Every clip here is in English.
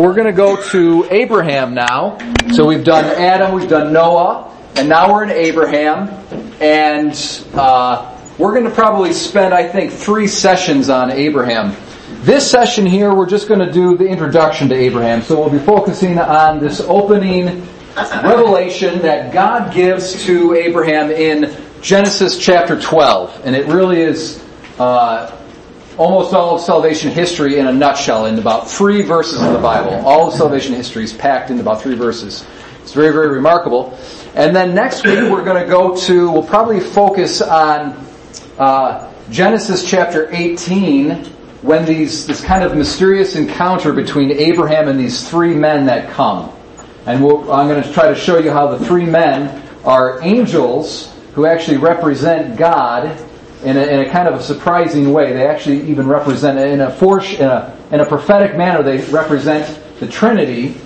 We're going to go to Abraham now. So we've done Adam, we've done Noah, and now we're in Abraham. And uh, we're going to probably spend, I think, three sessions on Abraham. This session here, we're just going to do the introduction to Abraham. So we'll be focusing on this opening revelation that God gives to Abraham in Genesis chapter 12. And it really is uh, almost all of salvation history in a nutshell in about three verses of the Bible. All of salvation history is packed into about three verses. It's very, very remarkable. And then next week we're going to go to, we'll probably focus on uh, Genesis chapter 18 when these, this kind of mysterious encounter between Abraham and these three men that come. And we'll, I'm going to try to show you how the three men are angels who actually represent God in a, in a kind of a surprising way. They actually even represent, in a, in a, in a prophetic manner, they represent the Trinity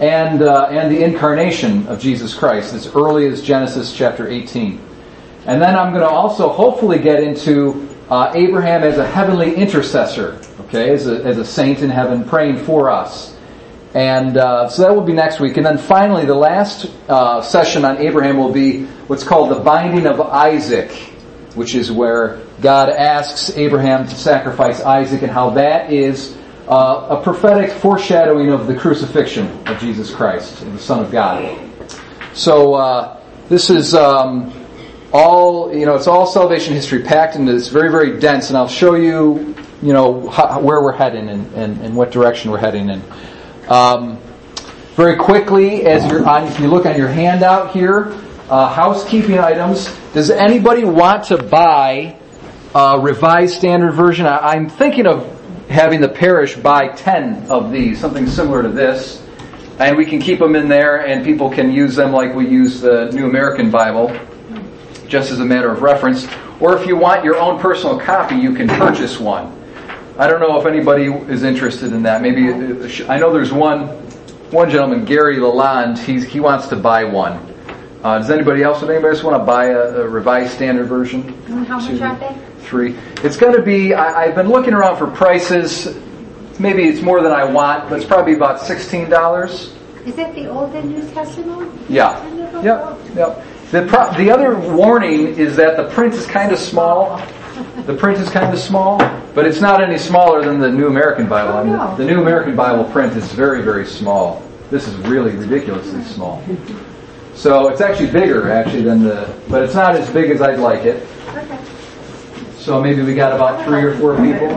and, uh, and the incarnation of Jesus Christ as early as Genesis chapter 18. And then I'm going to also hopefully get into uh, Abraham as a heavenly intercessor, okay, as a, as a saint in heaven praying for us. And uh, so that will be next week. And then finally, the last uh, session on Abraham will be what's called the binding of Isaac which is where God asks Abraham to sacrifice Isaac and how that is uh, a prophetic foreshadowing of the crucifixion of Jesus Christ, the Son of God. So uh, this is um, all you know. It's all salvation history packed into this very very dense, and I'll show you you know how, where we're heading and, and, and, what direction we're heading in. Um, very quickly, as you're on, if you look on your handout here, uh, housekeeping items. Does anybody want to buy a revised standard version? I, I'm thinking of having the parish buy 10 of these, something similar to this. And we can keep them in there and people can use them like we use the New American Bible, just as a matter of reference. Or if you want your own personal copy, you can purchase one. I don't know if anybody is interested in that. Maybe, I know there's one, one gentleman, Gary Lalonde, he's, he wants to buy one. Uh, does anybody else, would anybody else want to buy a, a revised standard version? how much are they? Three. It's going to be, I, have been looking around for prices. Maybe it's more than I want, but it's probably about $16. Is that the Old and New Testament? Yeah. Yep. Yep. The, pro- the other warning is that the print is kind of small. The print is kind of small, but it's not any smaller than the New American Bible. I mean, the New American Bible print is very, very small. This is really ridiculously small. So it's actually bigger actually than the, but it's not as big as I'd like it. Okay. So maybe we got about three or four people.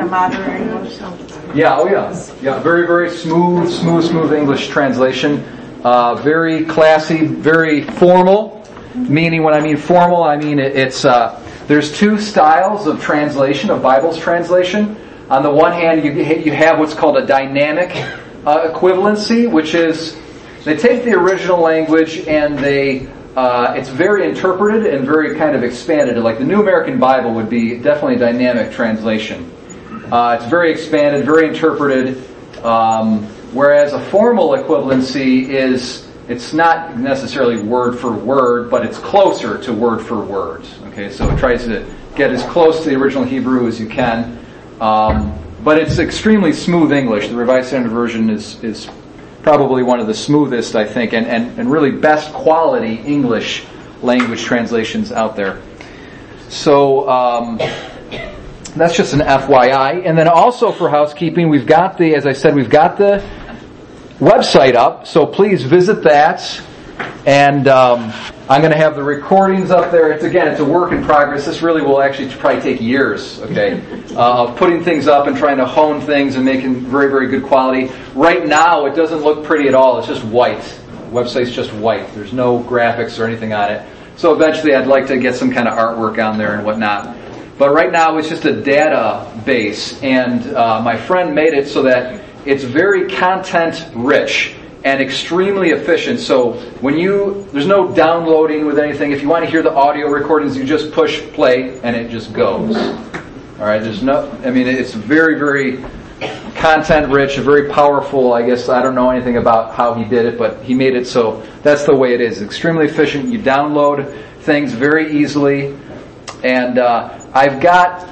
Yeah, oh yeah. Yeah, very, very smooth, smooth, smooth English translation. Uh, very classy, very formal. Meaning when I mean formal, I mean it, it's, uh, there's two styles of translation, of Bible's translation. On the one hand, you, you have what's called a dynamic uh, equivalency, which is they take the original language and they uh, it's very interpreted and very kind of expanded. Like the New American Bible would be definitely a dynamic translation. Uh, it's very expanded, very interpreted. Um, whereas a formal equivalency is it's not necessarily word for word, but it's closer to word for word. Okay, so it tries to get as close to the original Hebrew as you can. Um, but it's extremely smooth English. The Revised Standard Version is is probably one of the smoothest, I think, and, and, and really best quality English language translations out there. So, um, that's just an FYI. And then also for housekeeping, we've got the, as I said, we've got the website up, so please visit that. And um, I'm going to have the recordings up there. It's again, it's a work in progress. This really will actually probably take years, okay, uh, of putting things up and trying to hone things and making very, very good quality. Right now, it doesn't look pretty at all. It's just white. The website's just white. There's no graphics or anything on it. So eventually, I'd like to get some kind of artwork on there and whatnot. But right now, it's just a database, and uh, my friend made it so that it's very content rich and extremely efficient. So when you, there's no downloading with anything. If you want to hear the audio recordings, you just push play and it just goes. All right, there's no, I mean, it's very, very content rich, very powerful. I guess I don't know anything about how he did it, but he made it so that's the way it is. Extremely efficient. You download things very easily. And uh, I've got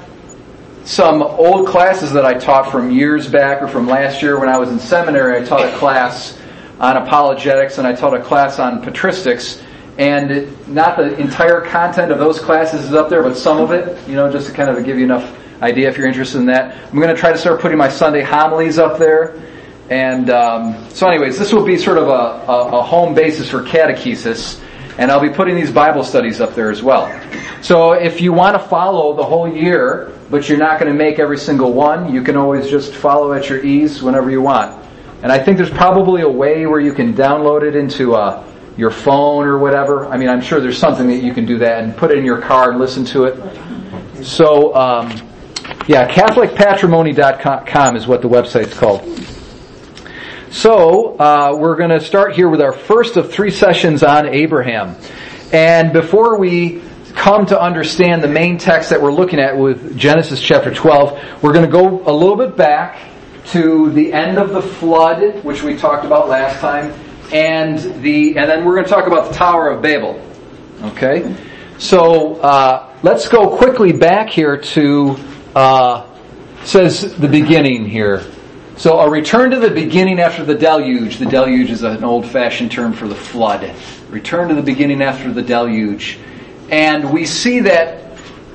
some old classes that I taught from years back or from last year when I was in seminary. I taught a class on apologetics and I taught a class on patristics. And not the entire content of those classes is up there, but some of it, you know, just to kind of give you enough idea if you're interested in that. I'm going to try to start putting my Sunday homilies up there. And um, so, anyways, this will be sort of a, a, a home basis for catechesis. And I'll be putting these Bible studies up there as well. So if you want to follow the whole year, but you're not going to make every single one, you can always just follow at your ease whenever you want. And I think there's probably a way where you can download it into uh, your phone or whatever. I mean, I'm sure there's something that you can do that and put it in your car and listen to it. So, um, yeah, CatholicPatrimony.com is what the website's called. So, uh, we're going to start here with our first of three sessions on Abraham. And before we come to understand the main text that we're looking at with Genesis chapter 12, we're going to go a little bit back to the end of the flood, which we talked about last time, and the and then we're going to talk about the Tower of Babel. Okay, so uh, let's go quickly back here to uh, says the beginning here. So a return to the beginning after the deluge. The deluge is an old-fashioned term for the flood. Return to the beginning after the deluge, and we see that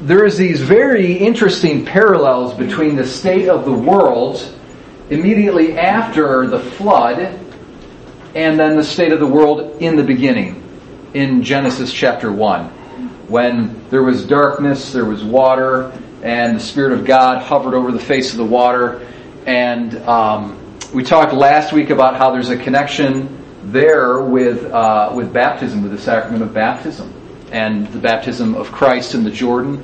there's these very interesting parallels between the state of the world immediately after the flood and then the state of the world in the beginning in Genesis chapter 1 when there was darkness there was water and the spirit of God hovered over the face of the water and um, we talked last week about how there's a connection there with uh, with baptism, with the sacrament of baptism, and the baptism of Christ in the Jordan.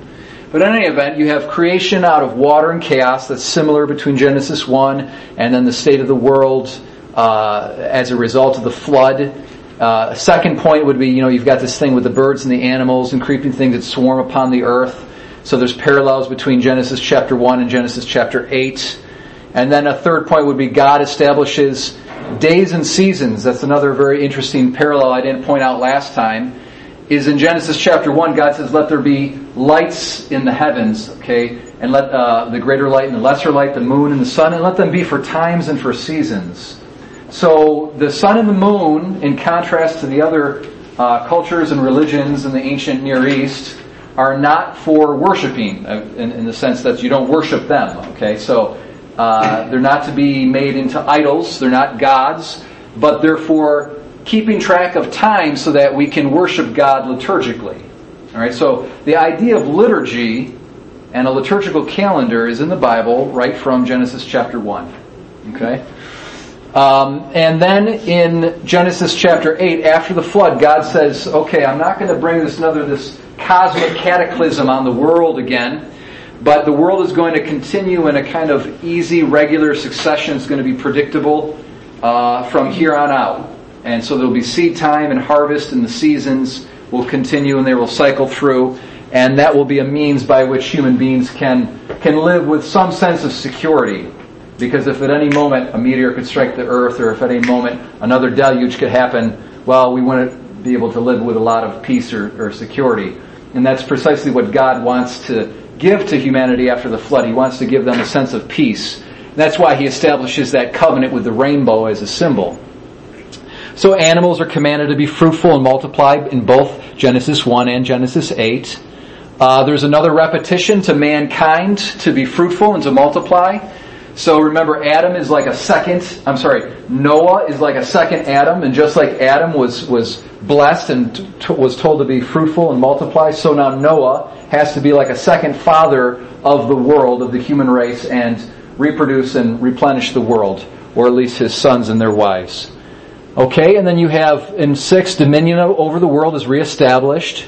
But in any event, you have creation out of water and chaos that's similar between Genesis 1 and then the state of the world uh, as a result of the flood. Uh, second point would be, you know, you've got this thing with the birds and the animals and creeping things that swarm upon the earth. So there's parallels between Genesis chapter 1 and Genesis chapter 8. And then a third point would be God establishes days and seasons. That's another very interesting parallel I didn't point out last time. Is in Genesis chapter 1, God says, Let there be lights in the heavens, okay? And let uh, the greater light and the lesser light, the moon and the sun, and let them be for times and for seasons. So the sun and the moon, in contrast to the other uh, cultures and religions in the ancient Near East, are not for worshiping, uh, in, in the sense that you don't worship them, okay? So uh, they're not to be made into idols. They're not gods, but they're for keeping track of time so that we can worship God liturgically. All right. So the idea of liturgy and a liturgical calendar is in the Bible, right from Genesis chapter one. Okay. Um, and then in Genesis chapter 8, after the flood, God says, okay, I'm not going to bring this another, this cosmic cataclysm on the world again. But the world is going to continue in a kind of easy, regular succession. It's going to be predictable uh, from here on out. And so there'll be seed time and harvest, and the seasons will continue and they will cycle through. And that will be a means by which human beings can, can live with some sense of security. Because if at any moment a meteor could strike the earth, or if at any moment another deluge could happen, well, we wouldn't be able to live with a lot of peace or, or security. And that's precisely what God wants to give to humanity after the flood. He wants to give them a sense of peace. That's why he establishes that covenant with the rainbow as a symbol. So animals are commanded to be fruitful and multiply in both Genesis 1 and Genesis 8. Uh, there's another repetition to mankind to be fruitful and to multiply. So remember, Adam is like a second, I'm sorry, Noah is like a second Adam, and just like Adam was, was blessed and t- was told to be fruitful and multiply, so now Noah has to be like a second father of the world, of the human race, and reproduce and replenish the world, or at least his sons and their wives. Okay, and then you have in six, dominion over the world is reestablished.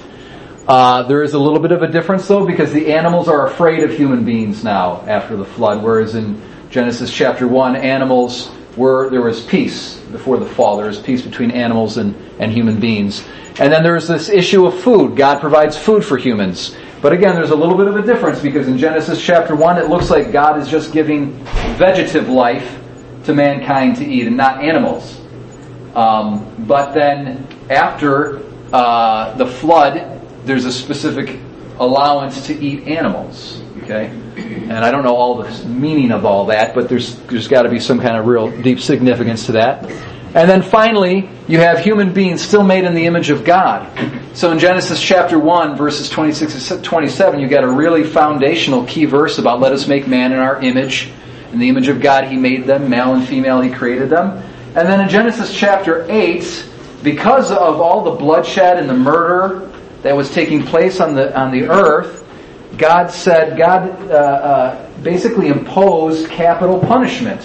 Uh, there is a little bit of a difference though, because the animals are afraid of human beings now after the flood, whereas in Genesis chapter 1, animals were, there was peace before the fall. There was peace between animals and, and human beings. And then there's this issue of food. God provides food for humans. But again, there's a little bit of a difference because in Genesis chapter 1, it looks like God is just giving vegetative life to mankind to eat and not animals. Um, but then after uh, the flood, there's a specific allowance to eat animals. Okay? And I don't know all the meaning of all that, but there's, there's got to be some kind of real deep significance to that. And then finally, you have human beings still made in the image of God. So in Genesis chapter 1, verses 26 to 27, you got a really foundational key verse about let us make man in our image. In the image of God, he made them, male and female, he created them. And then in Genesis chapter 8, because of all the bloodshed and the murder that was taking place on the, on the earth, God said, God uh, uh, basically imposed capital punishment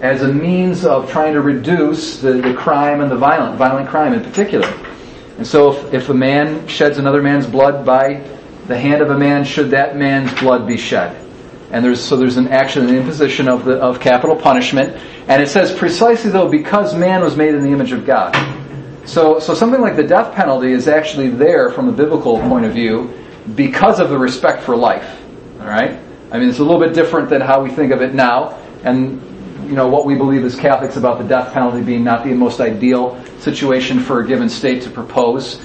as a means of trying to reduce the, the crime and the violent, violent crime in particular. And so if, if a man sheds another man's blood by the hand of a man, should that man's blood be shed? And there's, so there's an action, an imposition of the, of capital punishment. And it says precisely though, because man was made in the image of God. So, so something like the death penalty is actually there from a biblical point of view because of the respect for life. Alright? I mean, it's a little bit different than how we think of it now. And you know, what we believe as Catholics about the death penalty being not the most ideal situation for a given state to propose.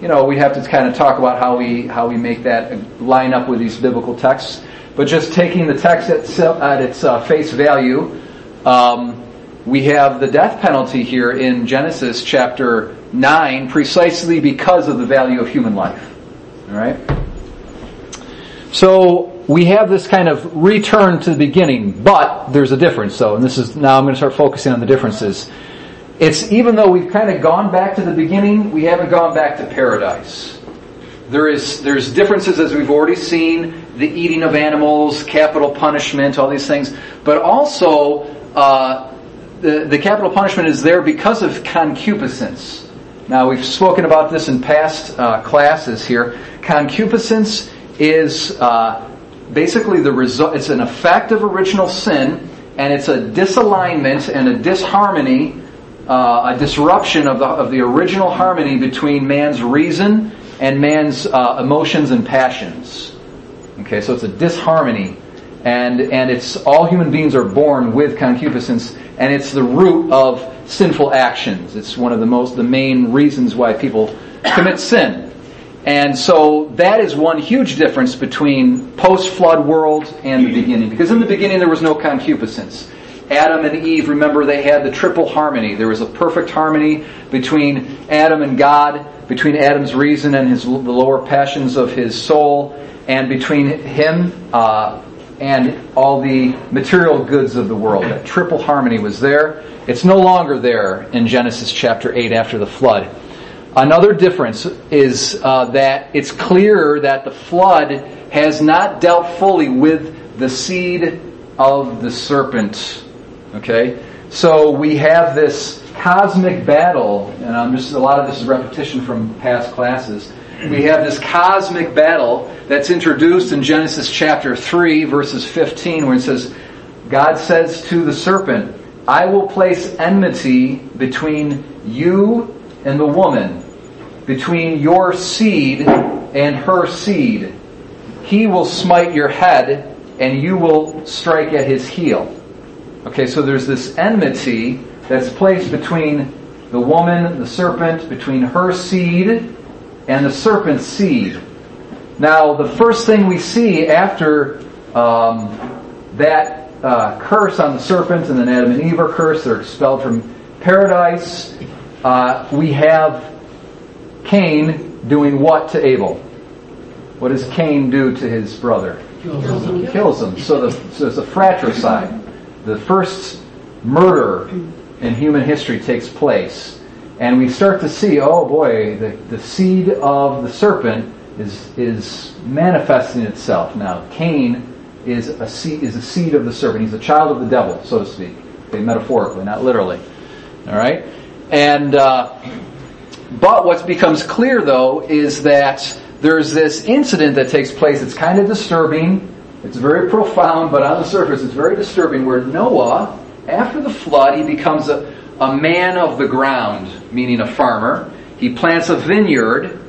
You know, we have to kind of talk about how we, how we make that line up with these biblical texts. But just taking the text at, at its uh, face value, um, we have the death penalty here in Genesis chapter 9 precisely because of the value of human life. Alright? So, we have this kind of return to the beginning, but there's a difference though, and this is, now I'm going to start focusing on the differences. It's even though we've kind of gone back to the beginning, we haven't gone back to paradise. There is, there's differences as we've already seen, the eating of animals, capital punishment, all these things, but also, uh, the, the capital punishment is there because of concupiscence. Now we've spoken about this in past uh, classes here. Concupiscence is uh, basically the result, it's an effect of original sin, and it's a disalignment and a disharmony, uh, a disruption of the, of the original harmony between man's reason and man's uh, emotions and passions. Okay, so it's a disharmony, and and it's all human beings are born with concupiscence, and it's the root of sinful actions. It's one of the most the main reasons why people commit sin. And so that is one huge difference between post-flood world and the beginning. Because in the beginning there was no concupiscence. Adam and Eve, remember they had the triple harmony. There was a perfect harmony between Adam and God, between Adam's reason and his, the lower passions of his soul, and between him uh, and all the material goods of the world. That triple harmony was there. It's no longer there in Genesis chapter 8 after the flood. Another difference is uh, that it's clear that the flood has not dealt fully with the seed of the serpent. Okay? So we have this cosmic battle, and I'm just, a lot of this is repetition from past classes. We have this cosmic battle that's introduced in Genesis chapter 3 verses 15 where it says, God says to the serpent, I will place enmity between you and the woman, between your seed and her seed. He will smite your head and you will strike at his heel. Okay, so there's this enmity that's placed between the woman, the serpent, between her seed and the serpent's seed. Now, the first thing we see after um, that uh, curse on the serpent and then Adam and Eve are cursed, they're expelled from paradise, uh, we have Cain doing what to Abel? What does Cain do to his brother? Kills him. Kills him. So, the, so it's a fratricide. The first murder in human history takes place. And we start to see, oh boy, the, the seed of the serpent is, is manifesting itself. Now, Cain is a, seed, is a seed of the serpent. He's a child of the devil, so to speak. Metaphorically, not literally. Alright? And, uh, but what becomes clear though is that there's this incident that takes place. It's kind of disturbing. It's very profound, but on the surface it's very disturbing where Noah, after the flood, he becomes a, a man of the ground, meaning a farmer. He plants a vineyard.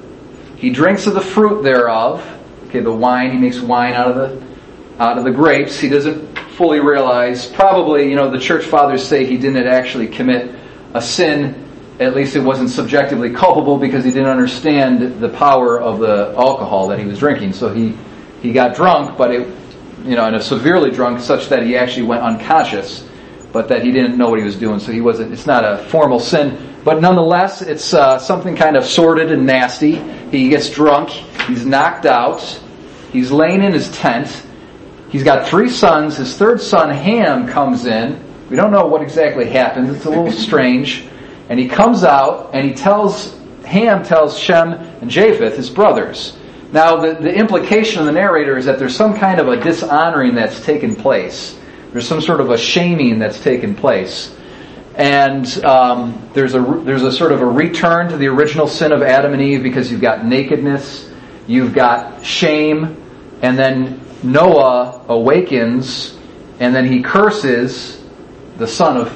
He drinks of the fruit thereof. Okay, the wine, he makes wine out of the, out of the grapes. He doesn't fully realize, probably, you know, the church fathers say he didn't actually commit a sin at least it wasn't subjectively culpable because he didn't understand the power of the alcohol that he was drinking. So he, he got drunk, but it, you know, and a severely drunk such that he actually went unconscious, but that he didn't know what he was doing. So he wasn't. It's not a formal sin, but nonetheless, it's uh, something kind of sordid and nasty. He gets drunk. He's knocked out. He's laying in his tent. He's got three sons. His third son, Ham, comes in. We don't know what exactly happens. It's a little strange. And he comes out and he tells, Ham tells Shem and Japheth, his brothers. Now, the, the implication of the narrator is that there's some kind of a dishonoring that's taken place. There's some sort of a shaming that's taken place. And um, there's, a, there's a sort of a return to the original sin of Adam and Eve because you've got nakedness, you've got shame, and then Noah awakens and then he curses the son of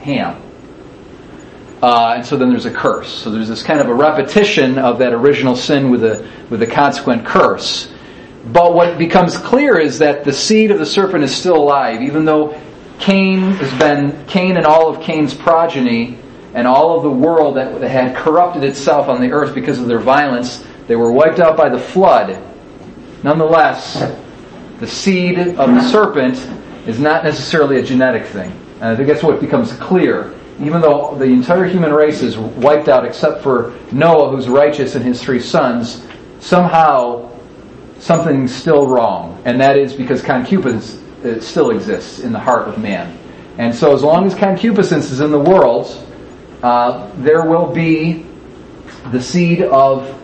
Ham. Uh, and so then there's a curse. So there's this kind of a repetition of that original sin with a with a consequent curse. But what becomes clear is that the seed of the serpent is still alive, even though Cain has been Cain and all of Cain's progeny and all of the world that had corrupted itself on the earth because of their violence, they were wiped out by the flood. Nonetheless, the seed of the serpent is not necessarily a genetic thing. And I think that's what becomes clear. Even though the entire human race is wiped out except for Noah, who's righteous, and his three sons, somehow something's still wrong. And that is because concupiscence uh, still exists in the heart of man. And so as long as concupiscence is in the world, uh, there will be the seed of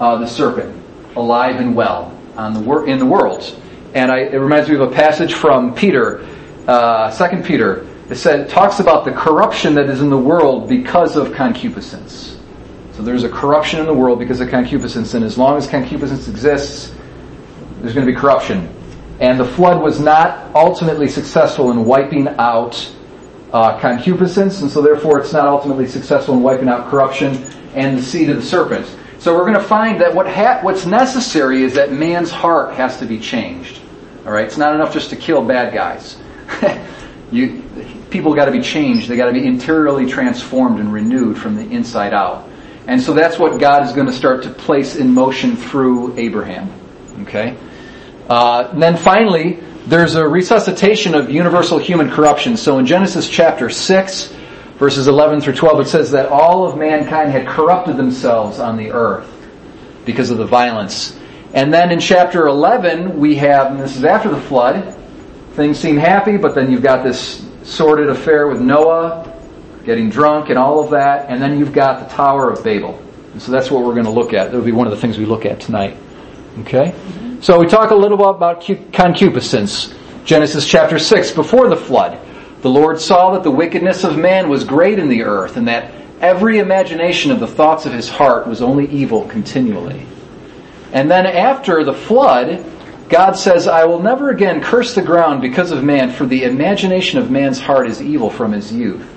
uh, the serpent alive and well the wor- in the world. And I, it reminds me of a passage from Peter, uh, Second Peter. It said talks about the corruption that is in the world because of concupiscence. So there's a corruption in the world because of concupiscence, and as long as concupiscence exists, there's going to be corruption. And the flood was not ultimately successful in wiping out uh, concupiscence, and so therefore it's not ultimately successful in wiping out corruption and the seed of the serpent. So we're going to find that what ha- what's necessary is that man's heart has to be changed. All right, it's not enough just to kill bad guys. you, people got to be changed. They got to be interiorly transformed and renewed from the inside out. And so that's what God is going to start to place in motion through Abraham. Okay. Uh, and then finally, there's a resuscitation of universal human corruption. So in Genesis chapter six verses 11 through 12, it says that all of mankind had corrupted themselves on the earth because of the violence. And then in chapter 11, we have, and this is after the flood, things seem happy, but then you've got this sordid affair with Noah, getting drunk and all of that, and then you've got the Tower of Babel. And so that's what we're going to look at. That'll be one of the things we look at tonight. Okay? So we talk a little bit about concupiscence. Genesis chapter 6, before the flood. The Lord saw that the wickedness of man was great in the earth, and that every imagination of the thoughts of his heart was only evil continually. And then after the flood, God says, I will never again curse the ground because of man, for the imagination of man's heart is evil from his youth.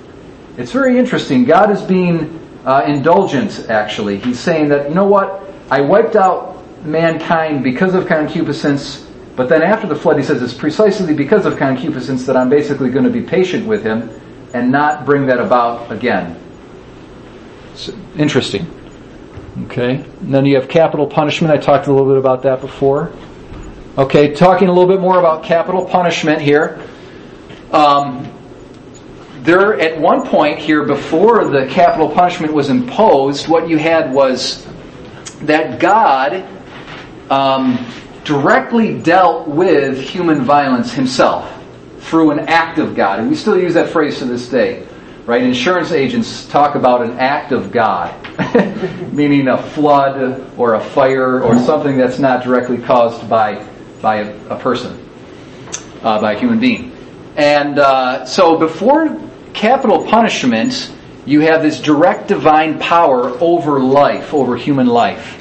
It's very interesting. God is being uh, indulgent, actually. He's saying that, you know what? I wiped out mankind because of concupiscence but then after the flood, he says it's precisely because of concupiscence that I'm basically going to be patient with him and not bring that about again. It's interesting. Okay. And then you have capital punishment. I talked a little bit about that before. Okay, talking a little bit more about capital punishment here. Um, there, at one point here, before the capital punishment was imposed, what you had was that God um, directly dealt with human violence himself through an act of God. And we still use that phrase to this day. Right? Insurance agents talk about an act of God, meaning a flood or a fire or something that's not directly caused by, by a, a person, uh, by a human being. And uh, so before capital punishment, you have this direct divine power over life, over human life.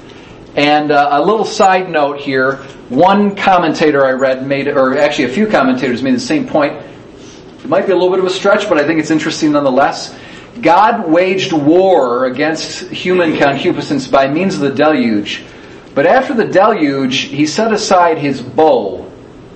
And uh, a little side note here, one commentator I read made, or actually a few commentators made the same point. It might be a little bit of a stretch, but I think it's interesting nonetheless. God waged war against human concupiscence by means of the deluge. But after the deluge, he set aside his bow.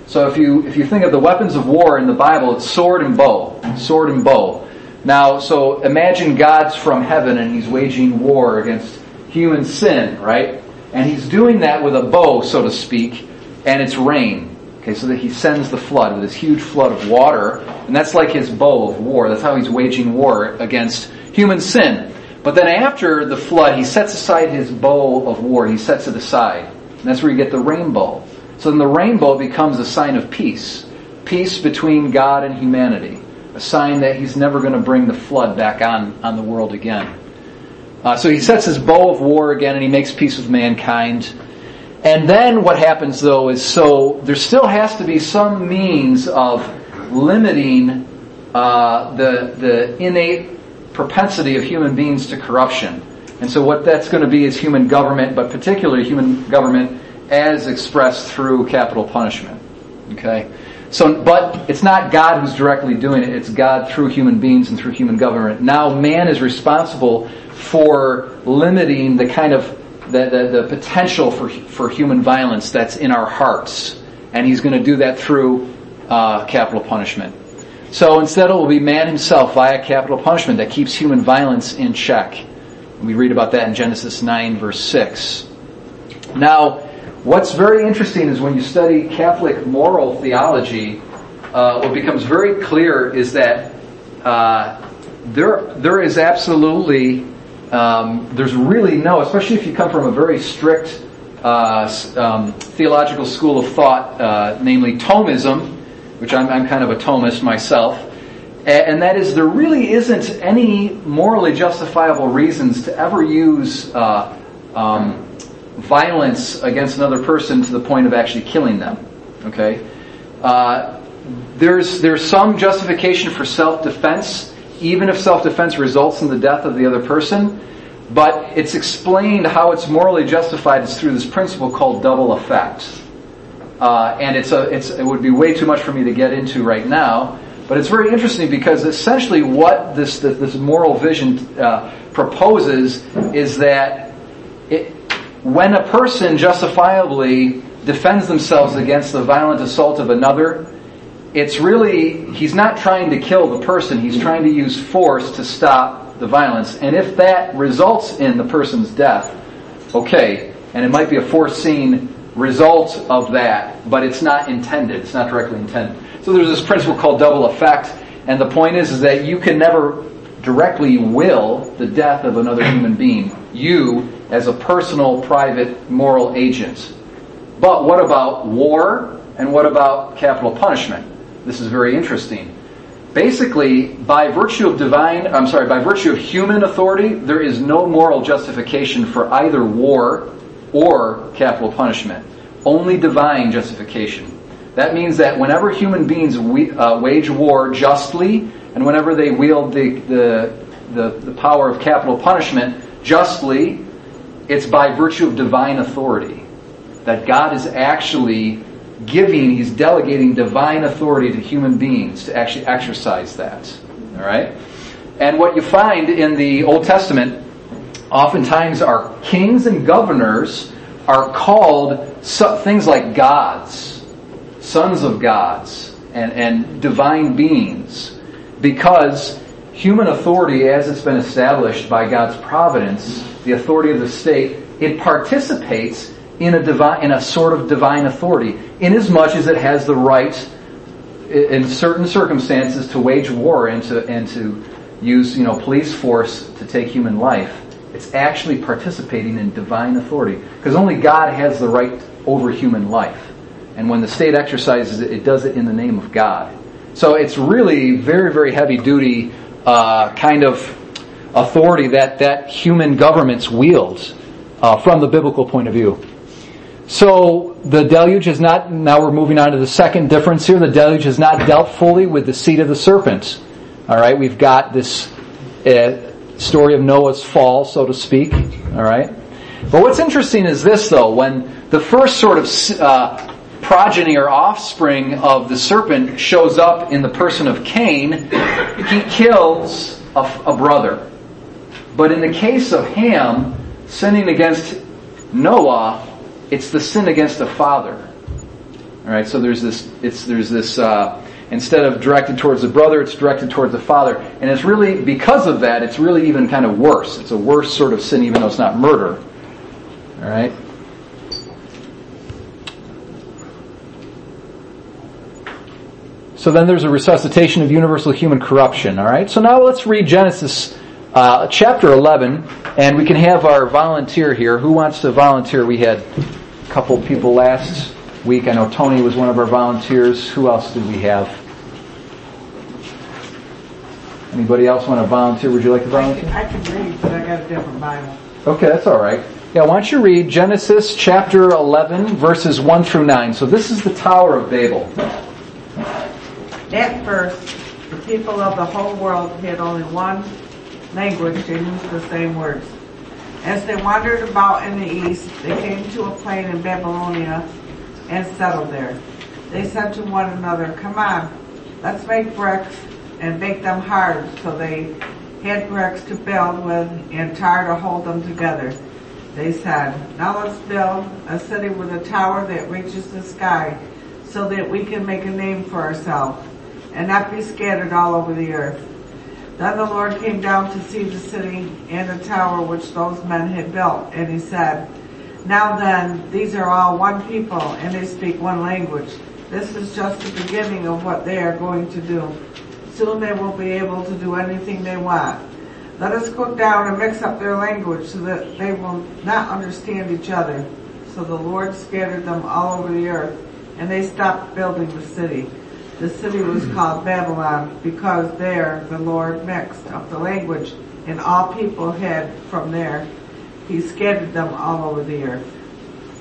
So if you, if you think of the weapons of war in the Bible, it's sword and bow. Sword and bow. Now, so imagine God's from heaven and he's waging war against human sin, right? And he's doing that with a bow, so to speak, and it's rain. Okay, so that he sends the flood with this huge flood of water, and that's like his bow of war. That's how he's waging war against human sin. But then after the flood, he sets aside his bow of war. He sets it aside. And that's where you get the rainbow. So then the rainbow becomes a sign of peace. Peace between God and humanity. A sign that he's never going to bring the flood back on, on the world again. Uh, so he sets his bow of war again and he makes peace with mankind. And then what happens though is so there still has to be some means of limiting uh, the, the innate propensity of human beings to corruption. And so what that's going to be is human government, but particularly human government as expressed through capital punishment. Okay? So, but it's not God who's directly doing it, it's God through human beings and through human government. Now man is responsible for limiting the kind of the, the, the potential for, for human violence that's in our hearts. And he's going to do that through uh, capital punishment. So instead, it will be man himself via capital punishment that keeps human violence in check. We read about that in Genesis 9, verse 6. Now, what's very interesting is when you study Catholic moral theology, uh, what becomes very clear is that uh, there, there is absolutely, um, there's really no, especially if you come from a very strict uh, um, theological school of thought, uh, namely Thomism, which I'm, I'm kind of a Thomist myself, and that is there really isn't any morally justifiable reasons to ever use uh, um, violence against another person to the point of actually killing them. Okay, uh, there's there's some justification for self-defense, even if self-defense results in the death of the other person. But it's explained how it's morally justified is through this principle called double effect. Uh, and it's a, it's, it would be way too much for me to get into right now. But it's very interesting because essentially what this, this, this moral vision uh, proposes is that it, when a person justifiably defends themselves against the violent assault of another, it's really, he's not trying to kill the person, he's trying to use force to stop the violence. And if that results in the person's death, okay, and it might be a foreseen result of that, but it's not intended. It's not directly intended. So there's this principle called double effect, and the point is, is that you can never directly will the death of another human being. You, as a personal, private, moral agent. But what about war? And what about capital punishment? This is very interesting. Basically, by virtue of divine, I'm sorry, by virtue of human authority, there is no moral justification for either war or capital punishment. Only divine justification. That means that whenever human beings we, uh, wage war justly, and whenever they wield the, the, the, the power of capital punishment justly, it's by virtue of divine authority. That God is actually giving, He's delegating divine authority to human beings to actually exercise that. Alright? And what you find in the Old Testament oftentimes our kings and governors are called things like gods, sons of gods, and, and divine beings, because human authority, as it's been established by God's providence, the authority of the state, it participates in a divine, in a sort of divine authority, inasmuch as it has the right, in certain circumstances, to wage war and to and to use, you know, police force to take human life. It's actually participating in divine authority. Because only God has the right over human life. And when the state exercises it, it does it in the name of God. So it's really very, very heavy duty uh, kind of authority that, that human governments wield uh, from the biblical point of view. So the deluge is not, now we're moving on to the second difference here. The deluge has not dealt fully with the seed of the serpent. Alright, we've got this uh, story of Noah's fall, so to speak. All right. But what's interesting is this, though, when the first sort of uh, progeny or offspring of the serpent shows up in the person of Cain, he kills a, a brother. But in the case of Ham, sinning against Noah, it's the sin against the father. All right. So there's this. It's there's this. Uh, instead of directed towards the brother, it's directed towards the father. And it's really, because of that, it's really even kind of worse. It's a worse sort of sin, even though it's not murder. Alright? So then there's a resuscitation of universal human corruption. All right. So now let's read Genesis uh, chapter 11, and we can have our volunteer here. Who wants to volunteer? We had a couple people last week. I know Tony was one of our volunteers. Who else did we have? Anybody else want to volunteer? Would you like to volunteer? I can read, but I got a different Bible. Okay, that's all right. Yeah, why don't you read Genesis chapter 11, verses 1 through 9. So this is the Tower of Babel. At first, the people of the whole world had only one language and used the same words. As they wandered about in the east, they came to a plain in Babylonia and settled there. They said to one another, Come on, let's make bricks and bake them hard. So they had bricks to build with and tar to hold them together. They said, Now let's build a city with a tower that reaches the sky so that we can make a name for ourselves and not be scattered all over the earth. Then the Lord came down to see the city and the tower which those men had built, and he said, Now then, these are all one people, and they speak one language. This is just the beginning of what they are going to do. Soon they will be able to do anything they want. Let us go down and mix up their language so that they will not understand each other. So the Lord scattered them all over the earth, and they stopped building the city. The city was called Babylon because there the Lord mixed up the language, and all people had from there. He scattered them all over the earth.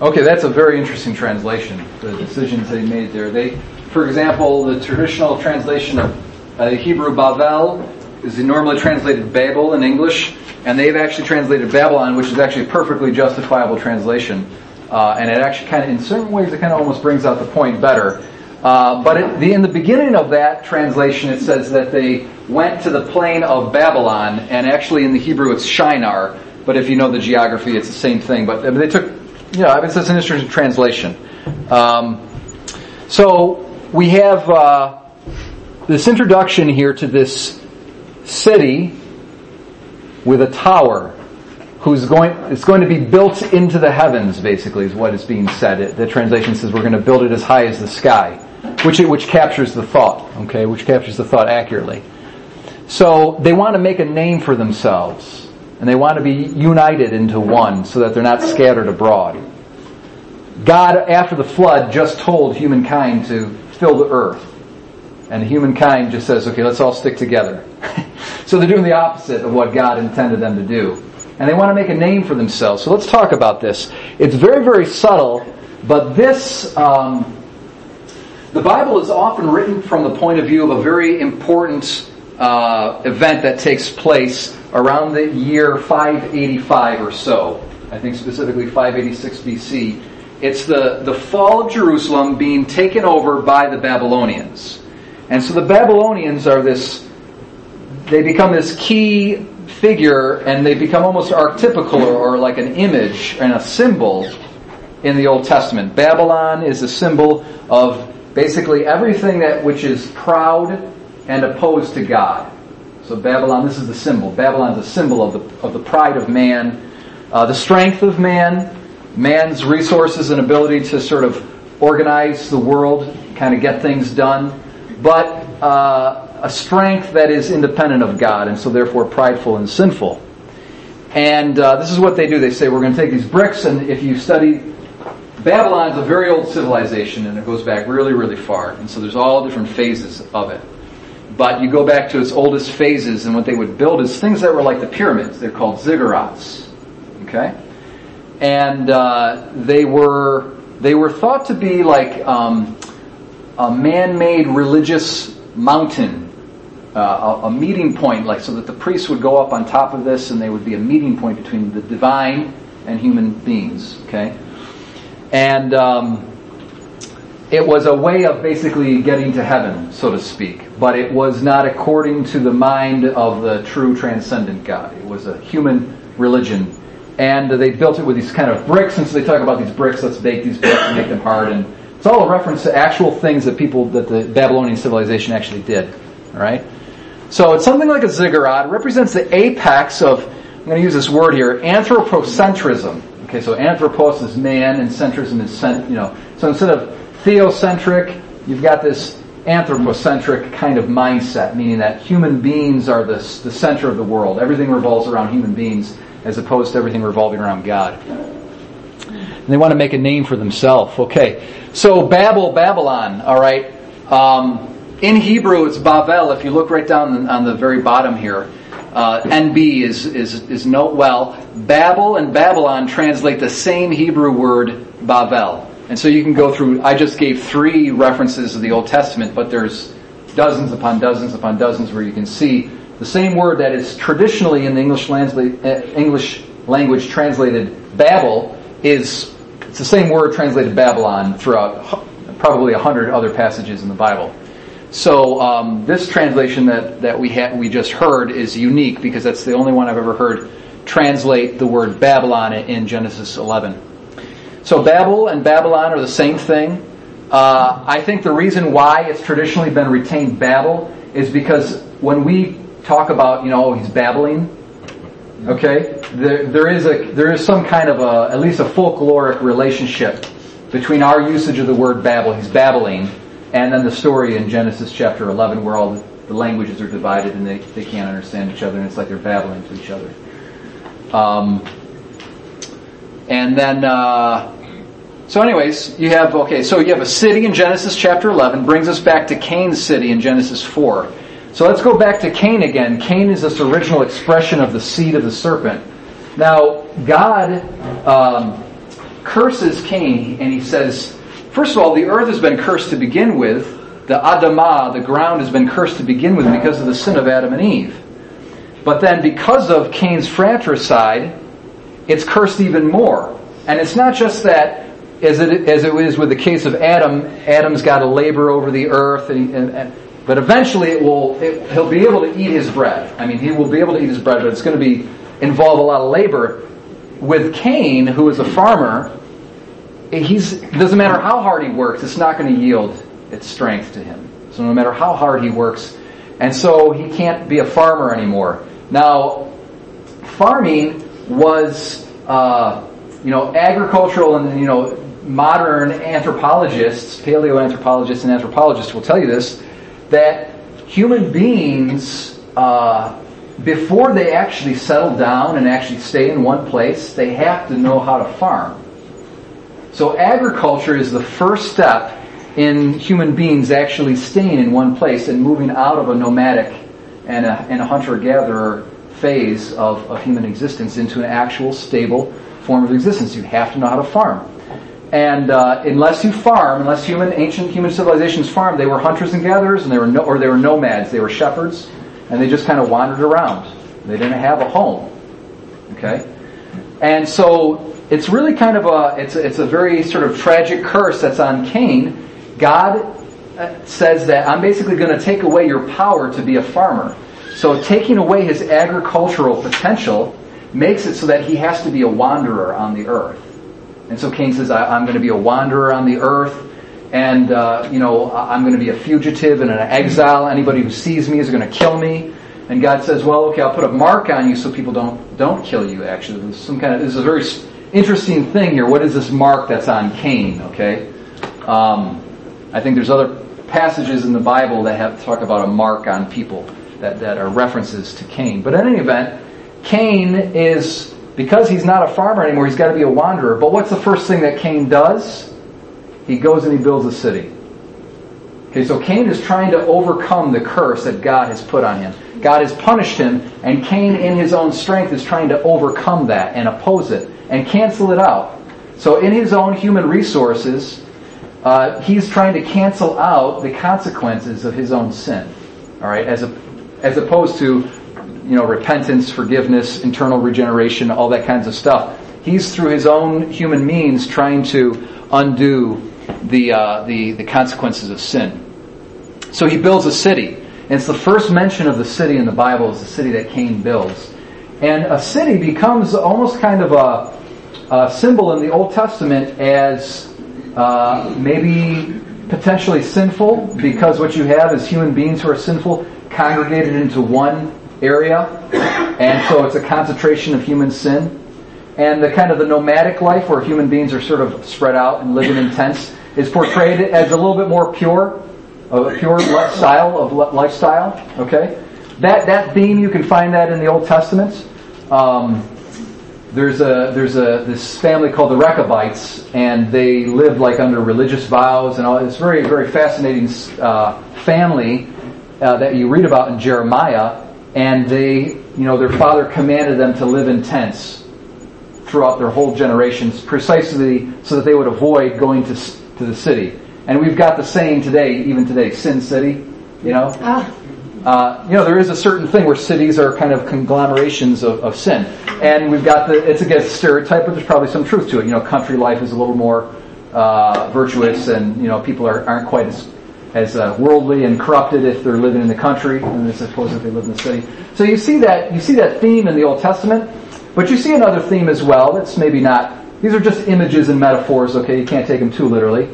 Okay, that's a very interesting translation. The decisions they made there. They, for example, the traditional translation of uh, Hebrew Babel is normally translated Babel in English, and they've actually translated Babylon, which is actually a perfectly justifiable translation. Uh, and it actually kind of, in certain ways, it kind of almost brings out the point better. Uh, but it, the, in the beginning of that translation, it says that they went to the plain of Babylon, and actually in the Hebrew it's Shinar. But if you know the geography, it's the same thing. But they took, you know, I mean, it's an interesting translation. Um, so we have uh, this introduction here to this city with a tower who's going it's going to be built into the heavens basically is what is being said the translation says we're going to build it as high as the sky which which captures the thought okay which captures the thought accurately. So they want to make a name for themselves and they want to be united into one so that they're not scattered abroad. God after the flood just told humankind to fill the earth. And humankind just says okay let's all stick together. So they're doing the opposite of what god intended them to do. And they want to make a name for themselves. So let's talk about this. It's very, very subtle, but this, um, the Bible is often written from the point of view of a very important uh, event that takes place around the year 585 or so. I think specifically 586 BC. It's the, the fall of Jerusalem being taken over by the Babylonians. And so the Babylonians are this, they become this key figure and they become almost archetypical or, or like an image and a symbol in the Old Testament. Babylon is a symbol of basically everything that which is proud and opposed to God. So Babylon, this is the symbol. Babylon is a symbol of the, of the pride of man, uh, the strength of man, man's resources and ability to sort of organize the world, kind of get things done, but uh, a strength that is independent of God and so therefore prideful and sinful. And uh, this is what they do. They say, we're going to take these bricks, and if you study, Babylon is a very old civilization, and it goes back really, really far. And so there's all different phases of it. But you go back to its oldest phases, and what they would build is things that were like the pyramids. They're called ziggurats. Okay? And uh, they were they were thought to be like um, a man-made religious mountain uh, a, a, meeting point, like so that the priests would go up on top of this, and they would be a meeting point between the divine and human beings. Okay, and um, it was a way of basically getting to heaven, so to speak. But it was not according to the mind of the true transcendent God. It was a human religion, and they built it with these kind of bricks. And so they talk about these bricks. Let's bake these bricks and make them hard. And it's all a reference to actual things that people that the Babylonian civilization actually did. All right. So it's something like a ziggurat. It represents the apex of, I'm going to use this word here, anthropocentrism. Okay, so anthropos is man and centrism is, cent, you know, so instead of theocentric, you've got this anthropocentric kind of mindset, meaning that human beings are the, the center of the world. Everything revolves around human beings as opposed to everything revolving around God. And they want to make a name for themselves. Okay. So Babel, Babylon, alright. Um, in Hebrew, it's Babel. If you look right down on the very bottom here, uh, NB is, is, is note well. Babel and Babylon translate the same Hebrew word Babel. And so you can go through, I just gave three references of the Old Testament, but there's dozens upon dozens upon dozens where you can see the same word that is traditionally in the English, uh, English language translated Babel is, it's the same word translated Babylon throughout probably a hundred other passages in the Bible. So um, this translation that, that we ha- we just heard is unique because that's the only one I've ever heard translate the word Babylon in Genesis 11. So Babel and Babylon are the same thing. Uh, I think the reason why it's traditionally been retained Babel is because when we talk about, you know, oh, he's babbling, okay, there, there is a there is some kind of a at least a folkloric relationship between our usage of the word Babel, he's babbling, and then the story in Genesis chapter 11 where all the languages are divided and they, they can't understand each other and it's like they're babbling to each other. Um, and then, uh, so anyways, you have, okay, so you have a city in Genesis chapter 11, brings us back to Cain's city in Genesis 4. So let's go back to Cain again. Cain is this original expression of the seed of the serpent. Now, God um, curses Cain and he says, First of all, the earth has been cursed to begin with. The Adamah, the ground, has been cursed to begin with because of the sin of Adam and Eve. But then, because of Cain's fratricide, it's cursed even more. And it's not just that, as it, as it is with the case of Adam, Adam's got to labor over the earth, and, and, and but eventually it will, it, he'll be able to eat his bread. I mean, he will be able to eat his bread, but it's going to be involve a lot of labor. With Cain, who is a farmer, he's doesn't matter how hard he works, it's not going to yield its strength to him. So no matter how hard he works, and so he can't be a farmer anymore. Now, farming was, uh, you know, agricultural and you know modern anthropologists, paleoanthropologists and anthropologists will tell you this that human beings. Uh, before they actually settle down and actually stay in one place, they have to know how to farm. So agriculture is the first step in human beings actually staying in one place and moving out of a nomadic and a, and a hunter-gatherer phase of, of human existence into an actual stable form of existence. You have to know how to farm. And uh, unless you farm, unless human ancient human civilizations farmed, they were hunters and gatherers, and they were no, or they were nomads. They were shepherds, and they just kind of wandered around. They didn't have a home. Okay, and so it's really kind of a it's it's a very sort of tragic curse that's on Cain. God uh, says that I'm basically going to take away your power to be a farmer. So taking away his agricultural potential makes it so that he has to be a wanderer on the earth. And so Cain says, I, am going to be a wanderer on the earth, and uh, you know I'm going to be a fugitive and an exile. Anybody who sees me is going to kill me. And God says, well, okay, I'll put a mark on you so people don't don't kill you. Actually, some kind of this is a very interesting thing here. What is this mark that's on Cain? Okay, um, I think there's other passages in the Bible that have talk about a mark on people that that are references to Cain. But in any event, Cain is because he's not a farmer anymore. He's got to be a wanderer. But what's the first thing that Cain does? He goes and he builds a city. Okay, so Cain is trying to overcome the curse that God has put on him. God has punished him, and Cain, in his own strength, is trying to overcome that and oppose it and cancel it out. So, in his own human resources, uh, he's trying to cancel out the consequences of his own sin. All right, as a, as opposed to you know repentance, forgiveness, internal regeneration, all that kinds of stuff. He's through his own human means trying to undo the uh, the the consequences of sin. So he builds a city. And it's the first mention of the city in the Bible is the city that Cain builds. And a city becomes almost kind of a, a symbol in the Old Testament as uh, maybe potentially sinful because what you have is human beings who are sinful congregated into one area. And so it's a concentration of human sin. And the kind of the nomadic life where human beings are sort of spread out and living in tents is portrayed as a little bit more pure a pure lifestyle of lifestyle. Okay, that that theme you can find that in the Old Testament. Um, there's a there's a this family called the Rechabites, and they lived like under religious vows and all. It's very very fascinating uh, family uh, that you read about in Jeremiah. And they, you know, their father commanded them to live in tents throughout their whole generations, precisely so that they would avoid going to to the city. And we've got the saying today, even today, Sin City. You know, Ah, uh, you know, there is a certain thing where cities are kind of conglomerations of, of sin. And we've got the, it's against stereotype, but there's probably some truth to it. You know, country life is a little more uh, virtuous and, you know, people are, aren't quite as, as uh, worldly and corrupted if they're living in the country than I suppose if they live in the city. So you see that, you see that theme in the Old Testament, but you see another theme as well that's maybe not, these are just images and metaphors, okay, you can't take them too literally.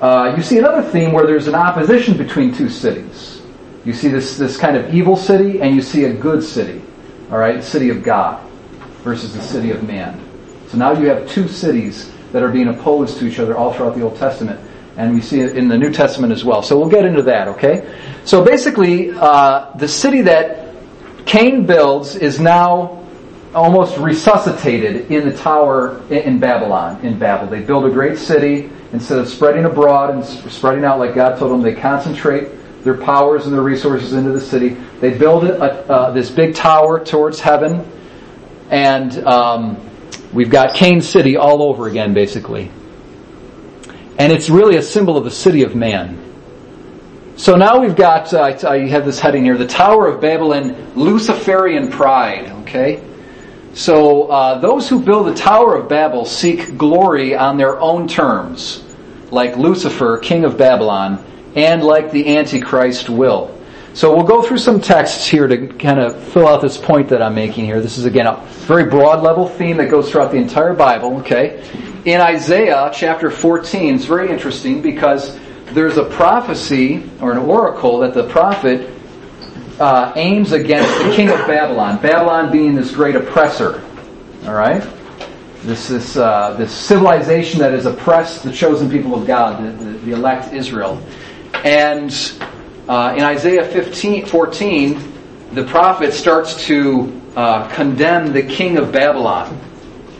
Uh, you see another theme where there's an opposition between two cities. You see this, this kind of evil city and you see a good city. All right, city of God versus the city of man. So now you have two cities that are being opposed to each other all throughout the Old Testament. And we see it in the New Testament as well. So we'll get into that, okay? So basically, uh, the city that Cain builds is now almost resuscitated in the tower in Babylon, in Babel. They build a great city. Instead of spreading abroad and spreading out like God told them, they concentrate their powers and their resources into the city. They build a, uh, this big tower towards heaven, and um, we've got Cain City all over again, basically. And it's really a symbol of the city of man. So now we've got, uh, I have this heading here, the Tower of Babylon, Luciferian pride, okay? So uh, those who build the Tower of Babel seek glory on their own terms, like Lucifer, king of Babylon, and like the Antichrist will. So we'll go through some texts here to kind of fill out this point that I'm making here. This is again a very broad level theme that goes throughout the entire Bible, okay? In Isaiah chapter 14, it's very interesting because there's a prophecy or an oracle that the prophet uh, aims against the king of Babylon. Babylon being this great oppressor, all right? This this uh, this civilization that has oppressed the chosen people of God, the, the, the elect Israel. And uh, in Isaiah 15, 14, the prophet starts to uh, condemn the king of Babylon.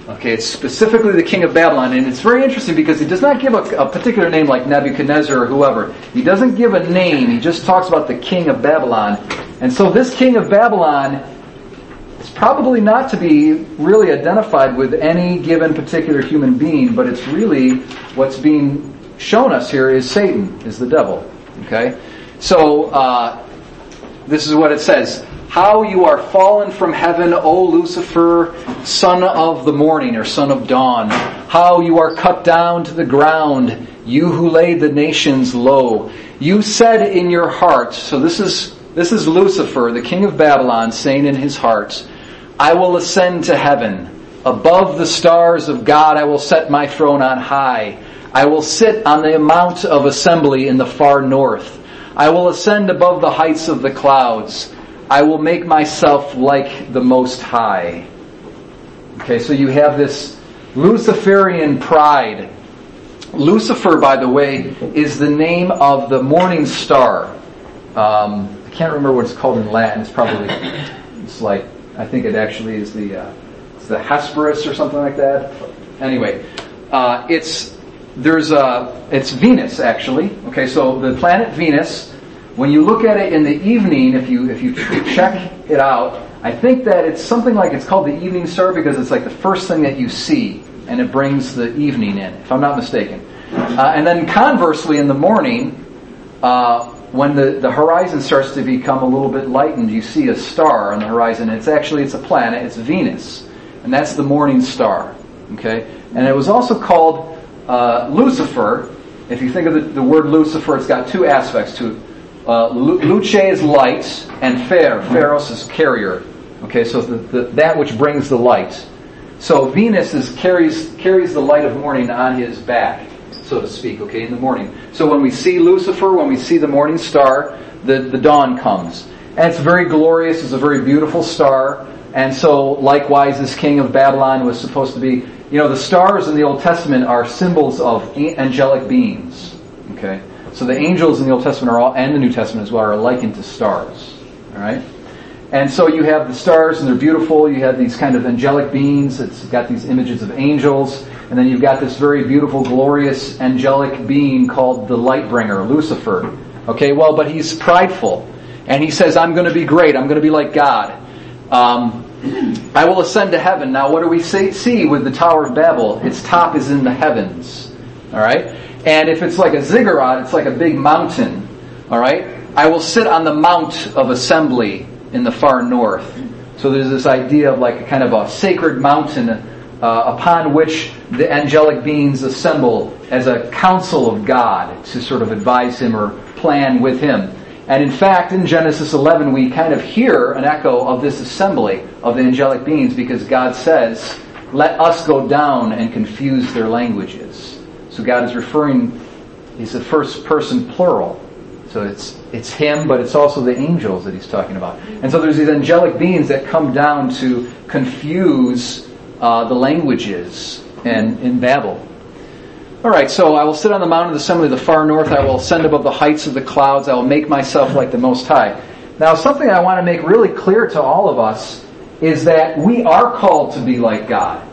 Okay, it's specifically the king of Babylon, and it's very interesting because he does not give a, a, particular name like Nebuchadnezzar or whoever. He doesn't give a name, he just talks about the king of Babylon. And so this king of Babylon is probably not to be really identified with any given particular human being, but it's really what's being shown us here is Satan, is the devil. Okay? So, uh, this is what it says. How you are fallen from heaven, O Lucifer, son of the morning or son of dawn. How you are cut down to the ground, you who laid the nations low. You said in your heart, so this is, this is Lucifer, the king of Babylon, saying in his heart, I will ascend to heaven. Above the stars of God I will set my throne on high. I will sit on the mount of assembly in the far north. I will ascend above the heights of the clouds. I will make myself like the Most High. Okay, so you have this Luciferian pride. Lucifer, by the way, is the name of the morning star. Um, I can't remember what it's called in Latin. It's probably, it's like, I think it actually is the, uh, it's the Hesperus or something like that. Anyway, uh, it's there's a, it's Venus actually. Okay, so the planet Venus, when you look at it in the evening, if you, if you check it out, I think that it's something like it's called the evening star because it's like the first thing that you see and it brings the evening in, if I'm not mistaken. Uh, and then conversely in the morning, uh, when the, the horizon starts to become a little bit lightened, you see a star on the horizon. It's actually, it's a planet, it's Venus. And that's the morning star. Okay? And it was also called uh, Lucifer, if you think of the, the, word Lucifer, it's got two aspects to it. Uh, luce is light, and fer, pharos is carrier. Okay, so the, the, that which brings the light. So Venus is, carries, carries the light of morning on his back, so to speak, okay, in the morning. So when we see Lucifer, when we see the morning star, the, the dawn comes. And it's very glorious, it's a very beautiful star. And so likewise, this king of Babylon was supposed to be you know, the stars in the Old Testament are symbols of angelic beings. Okay? So the angels in the Old Testament are all, and the New Testament as well, are likened to stars. All right? And so you have the stars, and they're beautiful. You have these kind of angelic beings. It's got these images of angels. And then you've got this very beautiful, glorious, angelic being called the light bringer, Lucifer. Okay, well, but he's prideful. And he says, I'm going to be great. I'm going to be like God. Um, I will ascend to heaven. Now, what do we see, with the Tower of Babel? Its top is in the heavens. All right? And if it's like a ziggurat, it's like a big mountain. All right? I will sit on the mount of assembly in the far north. So there's this idea of like a kind of a sacred mountain uh, upon which the angelic beings assemble as a council of God to sort of advise him or plan with him. And in fact, in Genesis 11, we kind of hear an echo of this assembly of the angelic beings because God says, let us go down and confuse their languages. So God is referring, he's the first person plural. So it's, it's him, but it's also the angels that he's talking about. And so there's these angelic beings that come down to confuse uh, the languages and in Babel. All right, so I will sit on the mountain of the assembly of the far north. I will ascend above the heights of the clouds. I will make myself like the Most High. Now, something I want to make really clear to all of us is that we are called to be like God.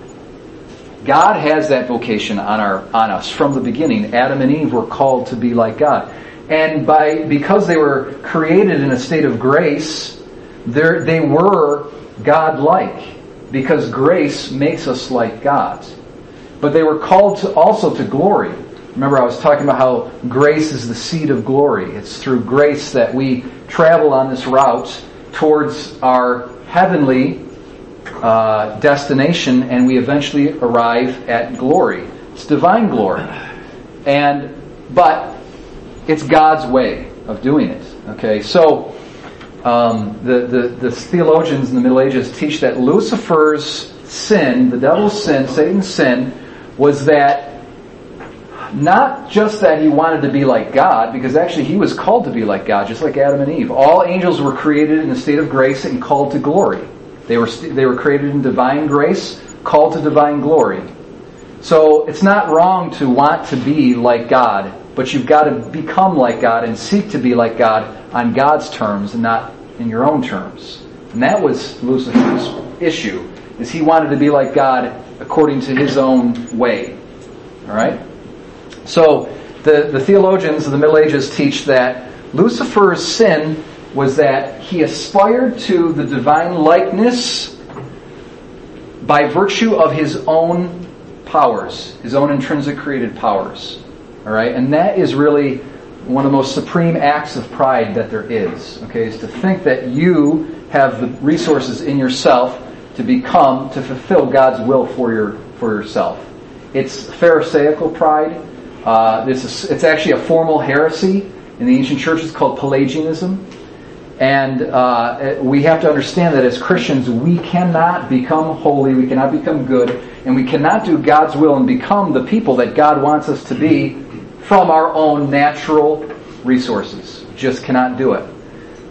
God has that vocation on our on us from the beginning. Adam and Eve were called to be like God, and by because they were created in a state of grace, they were God-like because grace makes us like God but they were called to also to glory. Remember, I was talking about how grace is the seed of glory. It's through grace that we travel on this route towards our heavenly uh, destination, and we eventually arrive at glory. It's divine glory, and but it's God's way of doing it. Okay, so um, the, the the theologians in the Middle Ages teach that Lucifer's sin, the devil's sin, Satan's sin was that not just that he wanted to be like God, because actually he was called to be like God, just like Adam and Eve. All angels were created in a state of grace and called to glory. They were, they were created in divine grace, called to divine glory. So it's not wrong to want to be like God, but you've got to become like God and seek to be like God on God's terms and not in your own terms. And that was Lucifer's issue, is he wanted to be like God according to his own way. All right? So, the, the theologians of the Middle Ages teach that Lucifer's sin was that he aspired to the divine likeness by virtue of his own powers, his own intrinsic created powers. All right? And that is really one of the most supreme acts of pride that there is. Okay? Is to think that you have the resources in yourself to become, to fulfill God's will for your for yourself. It's Pharisaical pride. Uh, this is, it's actually a formal heresy in the ancient churches called Pelagianism. And uh, we have to understand that as Christians, we cannot become holy, we cannot become good, and we cannot do God's will and become the people that God wants us to be from our own natural resources. Just cannot do it.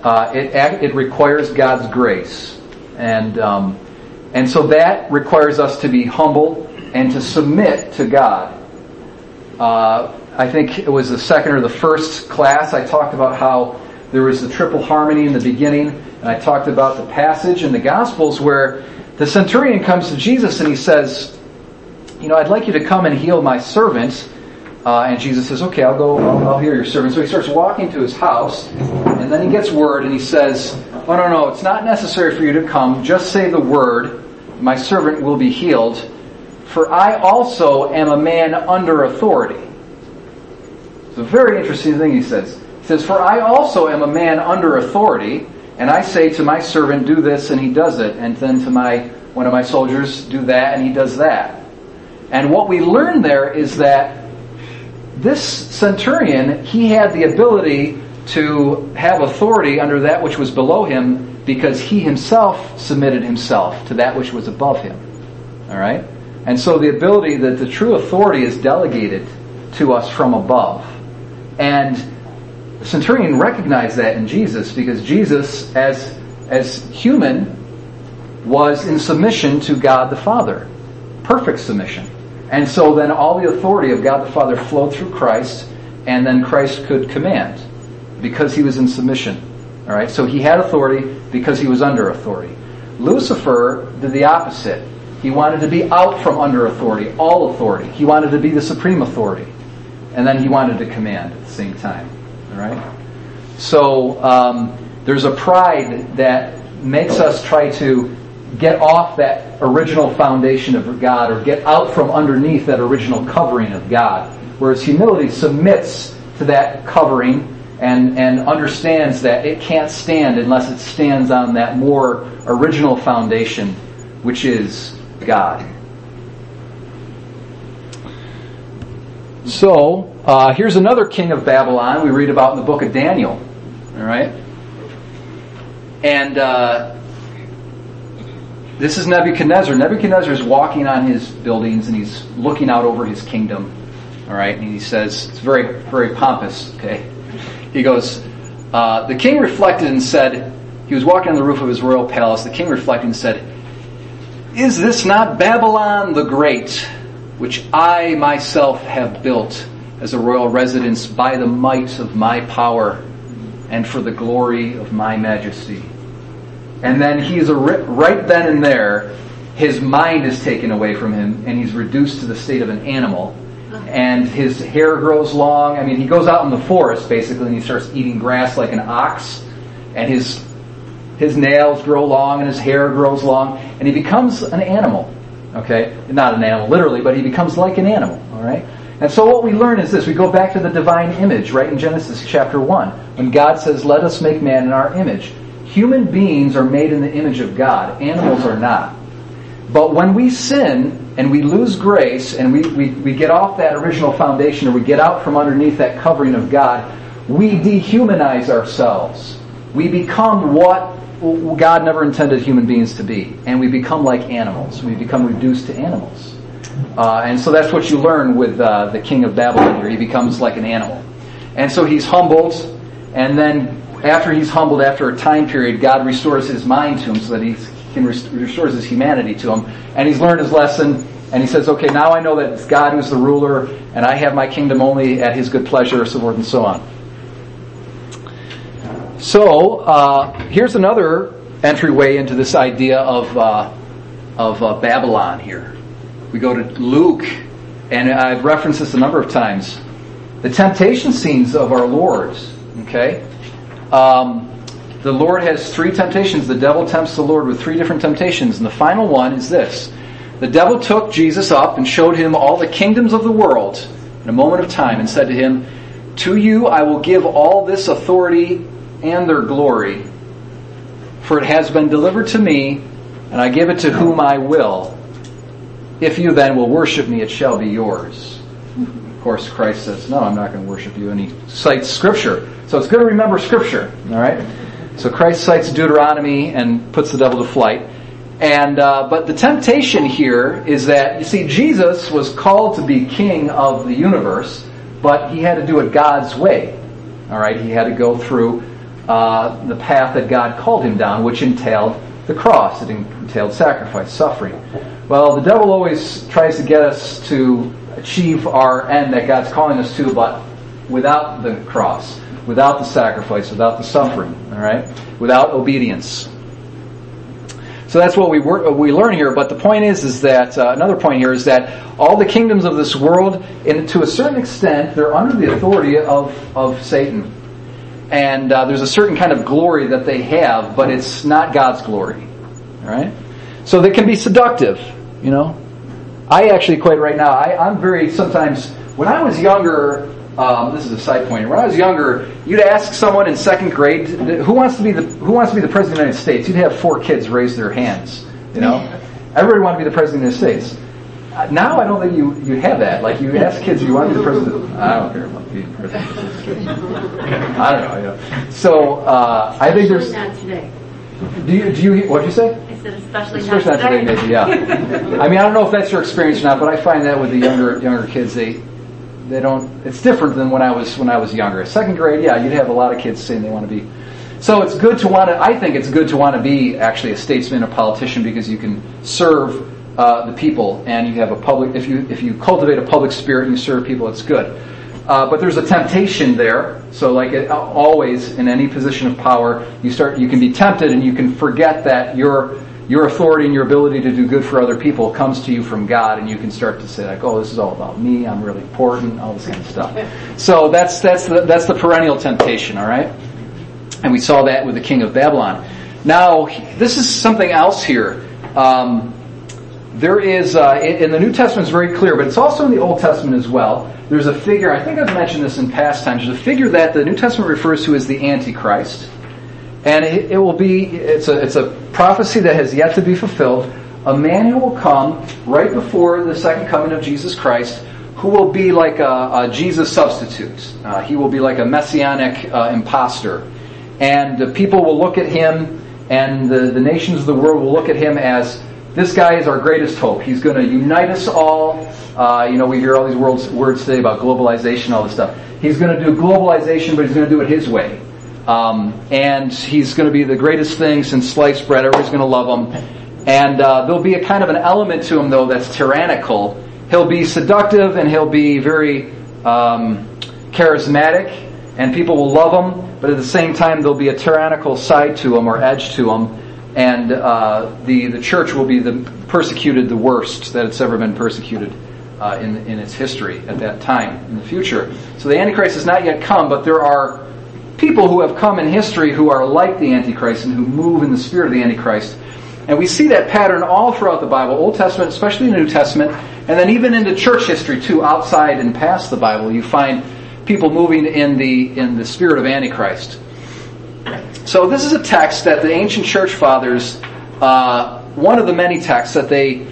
Uh, it, it requires God's grace. And um, and so that requires us to be humble and to submit to God. Uh, I think it was the second or the first class I talked about how there was the triple harmony in the beginning, and I talked about the passage in the Gospels where the centurion comes to Jesus and he says, You know, I'd like you to come and heal my servant. Uh, and Jesus says, Okay, I'll go, I'll, I'll heal your servant. So he starts walking to his house, and then he gets word and he says, Oh, no, no, it's not necessary for you to come. Just say the word, my servant will be healed, for I also am a man under authority. It's a very interesting thing he says. He says, For I also am a man under authority, and I say to my servant, do this, and he does it, and then to my one of my soldiers, do that, and he does that. And what we learn there is that this centurion, he had the ability to have authority under that which was below him because he himself submitted himself to that which was above him. All right? And so the ability that the true authority is delegated to us from above. And the centurion recognized that in Jesus because Jesus, as, as human, was in submission to God the Father. Perfect submission. And so then all the authority of God the Father flowed through Christ and then Christ could command because he was in submission. All right, so he had authority because he was under authority. Lucifer did the opposite. He wanted to be out from under authority, all authority. He wanted to be the supreme authority, and then he wanted to command at the same time. All right. So um, there's a pride that makes us try to get off that original foundation of God or get out from underneath that original covering of God. Whereas humility submits to that covering and, and understands that it can't stand unless it stands on that more original foundation, which is God. So, uh, here's another king of Babylon we read about in the book of Daniel. All right? And uh, this is Nebuchadnezzar. Nebuchadnezzar is walking on his buildings and he's looking out over his kingdom. All right? And he says, it's very, very pompous, okay? He goes, uh, The king reflected and said, he was walking on the roof of his royal palace. The king reflected and said, Is this not Babylon the Great, which I myself have built as a royal residence by the might of my power and for the glory of my majesty? And then he's a, right then and there, his mind is taken away from him and he's reduced to the state of an animal and his hair grows long. I mean, he goes out in the forest basically and he starts eating grass like an ox, and his his nails grow long and his hair grows long, and he becomes an animal. Okay, not an animal literally, but he becomes like an animal. All right. And so what we learn is this: we go back to the divine image, right in Genesis chapter one, when God says, "Let us make man in our image." Human beings are made in the image of God. Animals are not. But when we sin, and we lose grace and we, we, we get off that original foundation or we get out from underneath that covering of God, we dehumanize ourselves. We become what God never intended human beings to be. And we become like animals. We become reduced to animals. Uh, and so that's what you learn with uh, the king of Babylon here. He becomes like an animal. And so he's humbled. And then after he's humbled, after a time period, God restores his mind to him so that he's can restores his humanity to him. And he's learned his lesson, and he says, okay, now I know that it's God who's the ruler, and I have my kingdom only at his good pleasure, so forth and so on. So, uh, here's another entryway into this idea of, uh, of uh, Babylon here. We go to Luke, and I've referenced this a number of times. The temptation scenes of our Lord's, okay? Um, the Lord has three temptations. The devil tempts the Lord with three different temptations. And the final one is this. The devil took Jesus up and showed him all the kingdoms of the world in a moment of time and said to him, To you I will give all this authority and their glory, for it has been delivered to me, and I give it to whom I will. If you then will worship me, it shall be yours. Of course, Christ says, No, I'm not going to worship you. And he cites Scripture. So it's good to remember Scripture, all right? So Christ cites Deuteronomy and puts the devil to flight. And uh, but the temptation here is that you see Jesus was called to be king of the universe, but he had to do it God's way. All right, he had to go through uh, the path that God called him down, which entailed the cross. It entailed sacrifice, suffering. Well, the devil always tries to get us to achieve our end that God's calling us to, but without the cross without the sacrifice, without the suffering, all right? Without obedience. So that's what we we learn here. But the point is, is that uh, another point here is that all the kingdoms of this world, in, to a certain extent, they're under the authority of of Satan, and uh, there's a certain kind of glory that they have, but it's not God's glory. All right. So they can be seductive. You know, I actually quite right now. I, I'm very sometimes when I was younger, um, this is a side point. When I was younger, you'd ask someone in second grade who wants to be the who wants to be the president of the United States. You'd have four kids raise their hands. You know, everybody wanted to be the president of the United States. Uh, now I don't think you you have that. Like you ask kids, you want to be the president? I don't care about being president. I don't know. You know. So uh, I think there's. Not today. Do you do you what'd you say? I said especially, especially not today. Maybe yeah. I mean I don't know if that's your experience or not, but I find that with the younger younger kids they they don't. It's different than when I was when I was younger. Second grade, yeah, you'd have a lot of kids saying they want to be. So it's good to want to. I think it's good to want to be actually a statesman, a politician, because you can serve uh, the people and you have a public. If you if you cultivate a public spirit and you serve people, it's good. Uh, but there's a temptation there. So, like it, always in any position of power, you start you can be tempted and you can forget that your your authority and your ability to do good for other people comes to you from God, and you can start to say like, "Oh, this is all about me. I'm really important." All this kind of stuff. So that's that's the, that's the perennial temptation. All right, and we saw that with the king of Babylon. Now, this is something else here. Um, there is uh, in the New Testament is very clear, but it's also in the Old Testament as well. There's a figure. I think I've mentioned this in past times. There's a figure that the New Testament refers to as the Antichrist, and it, it will be. It's a it's a prophecy that has yet to be fulfilled. A man who will come right before the second coming of Jesus Christ, who will be like a, a Jesus substitute. Uh, he will be like a messianic uh, impostor, and the people will look at him, and the, the nations of the world will look at him as this guy is our greatest hope. He's going to unite us all. Uh, you know, we hear all these words, words today about globalization, all this stuff. He's going to do globalization, but he's going to do it his way. Um, and he's going to be the greatest thing since sliced bread. Everybody's going to love him. And uh, there'll be a kind of an element to him, though, that's tyrannical. He'll be seductive and he'll be very um, charismatic, and people will love him. But at the same time, there'll be a tyrannical side to him or edge to him and uh, the the church will be the persecuted the worst that it's ever been persecuted uh, in in its history at that time in the future. So the Antichrist has not yet come, but there are people who have come in history who are like the Antichrist and who move in the spirit of the Antichrist. And we see that pattern all throughout the Bible, Old Testament, especially the New Testament, and then even into church history too, outside and past the Bible, you find people moving in the in the spirit of Antichrist. So this is a text that the ancient church fathers, uh, one of the many texts that they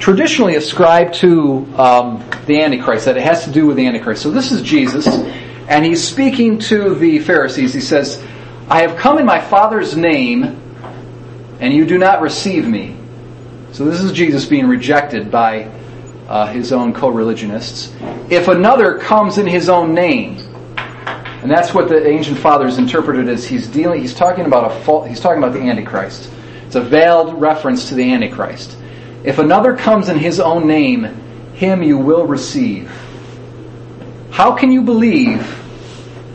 traditionally ascribe to um, the Antichrist, that it has to do with the Antichrist. So this is Jesus, and he's speaking to the Pharisees. He says, I have come in my Father's name, and you do not receive me. So this is Jesus being rejected by uh, his own co-religionists. If another comes in his own name, and that's what the ancient fathers interpreted as he's dealing, he's talking about a fault, he's talking about the Antichrist. It's a veiled reference to the Antichrist. If another comes in his own name, him you will receive. How can you believe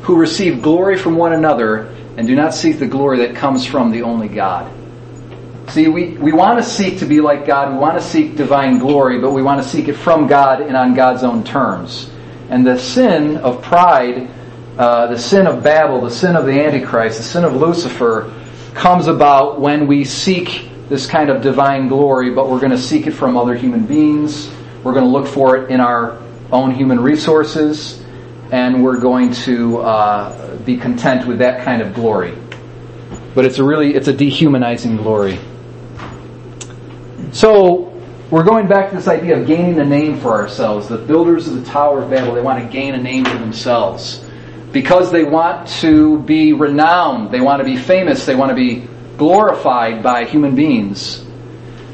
who receive glory from one another and do not seek the glory that comes from the only God? See, we, we want to seek to be like God, we want to seek divine glory, but we want to seek it from God and on God's own terms. And the sin of pride uh, the sin of Babel, the sin of the Antichrist, the sin of Lucifer comes about when we seek this kind of divine glory, but we're going to seek it from other human beings. We're going to look for it in our own human resources, and we're going to uh, be content with that kind of glory. But it's a really, it's a dehumanizing glory. So, we're going back to this idea of gaining a name for ourselves. The builders of the Tower of Babel, they want to gain a name for themselves because they want to be renowned, they want to be famous, they want to be glorified by human beings.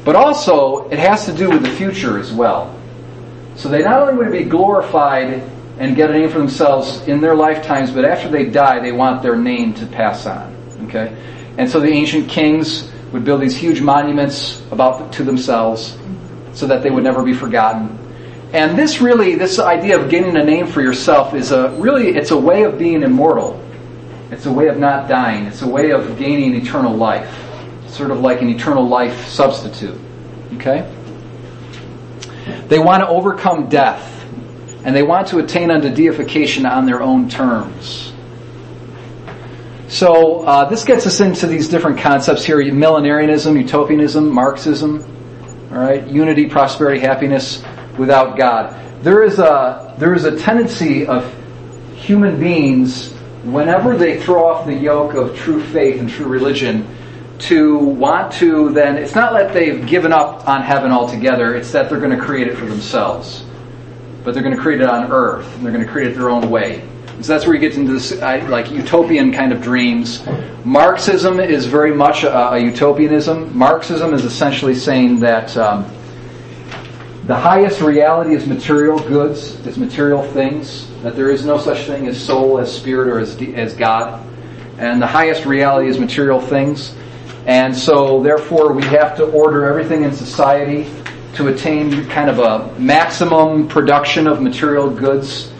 But also, it has to do with the future as well. So they not only to be glorified and get a name for themselves in their lifetimes, but after they die, they want their name to pass on. Okay? And so the ancient kings would build these huge monuments about to themselves so that they would never be forgotten. And this really, this idea of getting a name for yourself is a really, it's a way of being immortal. It's a way of not dying. It's a way of gaining eternal life. Sort of like an eternal life substitute. Okay? They want to overcome death. And they want to attain unto deification on their own terms. So uh, this gets us into these different concepts here: millenarianism, utopianism, Marxism. All right, unity, prosperity, happiness without God. There is a, there is a tendency of human beings, whenever they throw off the yoke of true faith and true religion, to want to then, it's not that they've given up on heaven altogether, it's that they're going to create it for themselves. But they're going to create it on earth, and they're going to create it their own way. So that's where you get into this like utopian kind of dreams. Marxism is very much a, a utopianism. Marxism is essentially saying that um, the highest reality is material goods, is material things, that there is no such thing as soul, as spirit, or as, as God. And the highest reality is material things. And so, therefore, we have to order everything in society to attain kind of a maximum production of material goods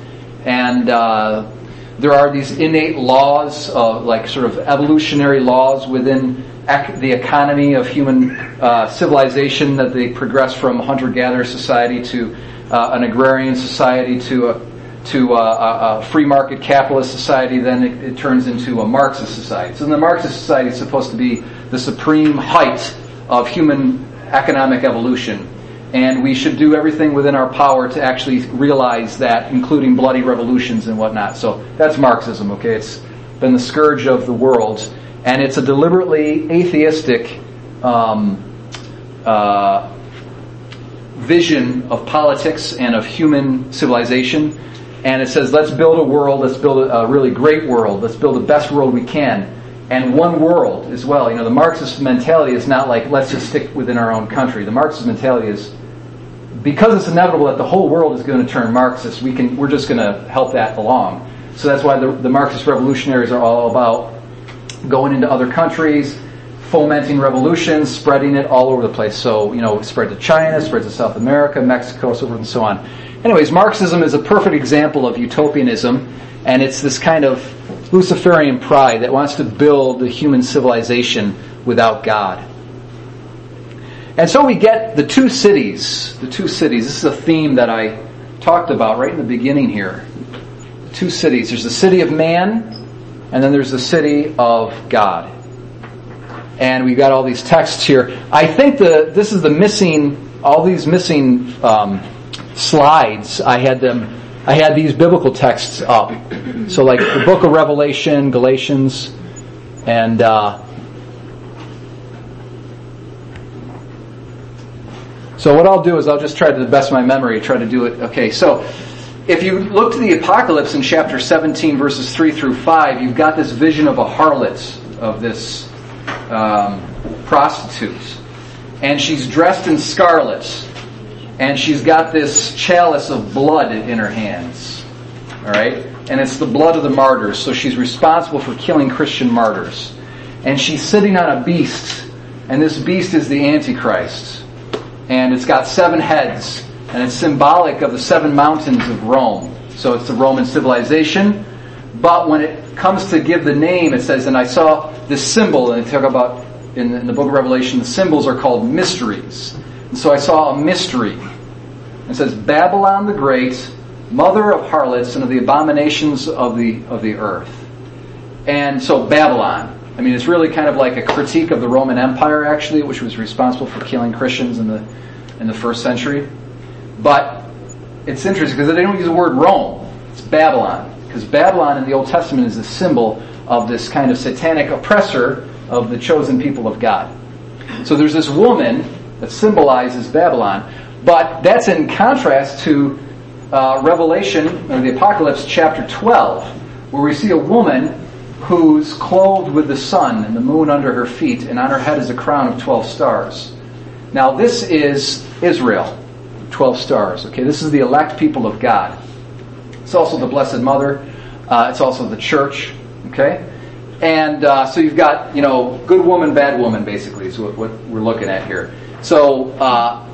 and uh, there are these innate laws, uh, like sort of evolutionary laws within ec- the economy of human uh, civilization that they progress from hunter-gatherer society to uh, an agrarian society to a to a, a, free market capitalist society, then it, it, turns into a Marxist society. So the Marxist society is supposed to be the supreme height of human economic evolution. And we should do everything within our power to actually realize that, including bloody revolutions and whatnot. So that's Marxism, okay? It's been the scourge of the world. And it's a deliberately atheistic um, uh, vision of politics and of human civilization and it says, let's build a world, let's build a, really great world, let's build the best world we can. And one world as well. You know, the Marxist mentality is not like, let's just stick within our own country. The Marxist mentality is, because it's inevitable that the whole world is going to turn Marxist, we can, we're just going to help that along. So that's why the, the Marxist revolutionaries are all about going into other countries, fomenting revolutions, spreading it all over the place. So, you know, spread to China, spread to South America, Mexico, so forth and so on. Anyways, Marxism is a perfect example of utopianism, and it's this kind of Luciferian pride that wants to build the human civilization without God. And so we get the two cities, the two cities. This is a theme that I talked about right in the beginning here. Two cities. There's the city of man, and then there's the city of God. And we've got all these texts here. I think the this is the missing, all these missing um, slides, I had them, I had these biblical texts up. So like the book of Revelation, Galatians, and, uh, so what I'll do is I'll just try to the best of my memory, try to do it. Okay, so if you look to the apocalypse in chapter 17 verses 3 through 5, you've got this vision of a harlot, of this um, prostitute. And she's dressed in scarlet and she's got this chalice of blood in her hands. All right? And it's the blood of the martyrs, so she's responsible for killing Christian martyrs. And she's sitting on a beast, and this beast is the Antichrist. And it's got seven heads, and it's symbolic of the seven mountains of Rome. So it's the Roman civilization. But when it comes to give the name, it says, and I saw this symbol, and they talk about in the, book of Revelation, the symbols are called mysteries. And so I saw a mystery. It says, Babylon the Great, mother of harlots and of the abominations of the, of the earth. And so Babylon. I mean, it's really kind of like a critique of the Roman Empire, actually, which was responsible for killing Christians in the, in the first century. But it's interesting because they don't use the word Rome. It's Babylon. Because Babylon in the Old Testament is a symbol of this kind of satanic oppressor of the chosen people of God. So there's this woman that symbolizes Babylon. But that's in contrast to uh, Revelation, or the Apocalypse, chapter 12, where we see a woman who's clothed with the sun and the moon under her feet, and on her head is a crown of 12 stars. Now, this is Israel, 12 stars. Okay, this is the elect people of God. It's also the Blessed Mother. Uh, it's also the church. Okay, and uh, so you've got you know good woman, bad woman, basically is what, what we're looking at here. So uh,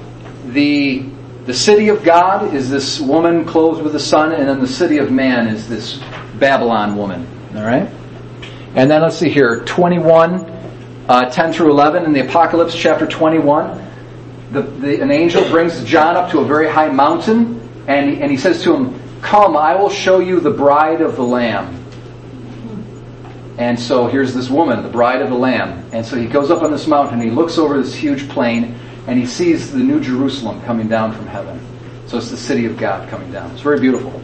the the city of God is this woman clothed with the sun, and then the city of man is this Babylon woman. All right, and then let's see here, twenty one. Uh, 10 through 11 in the Apocalypse, chapter 21. The, the, an angel brings John up to a very high mountain, and he, and he says to him, Come, I will show you the bride of the Lamb. And so here's this woman, the bride of the Lamb. And so he goes up on this mountain, and he looks over this huge plain, and he sees the New Jerusalem coming down from heaven. So it's the city of God coming down. It's very beautiful.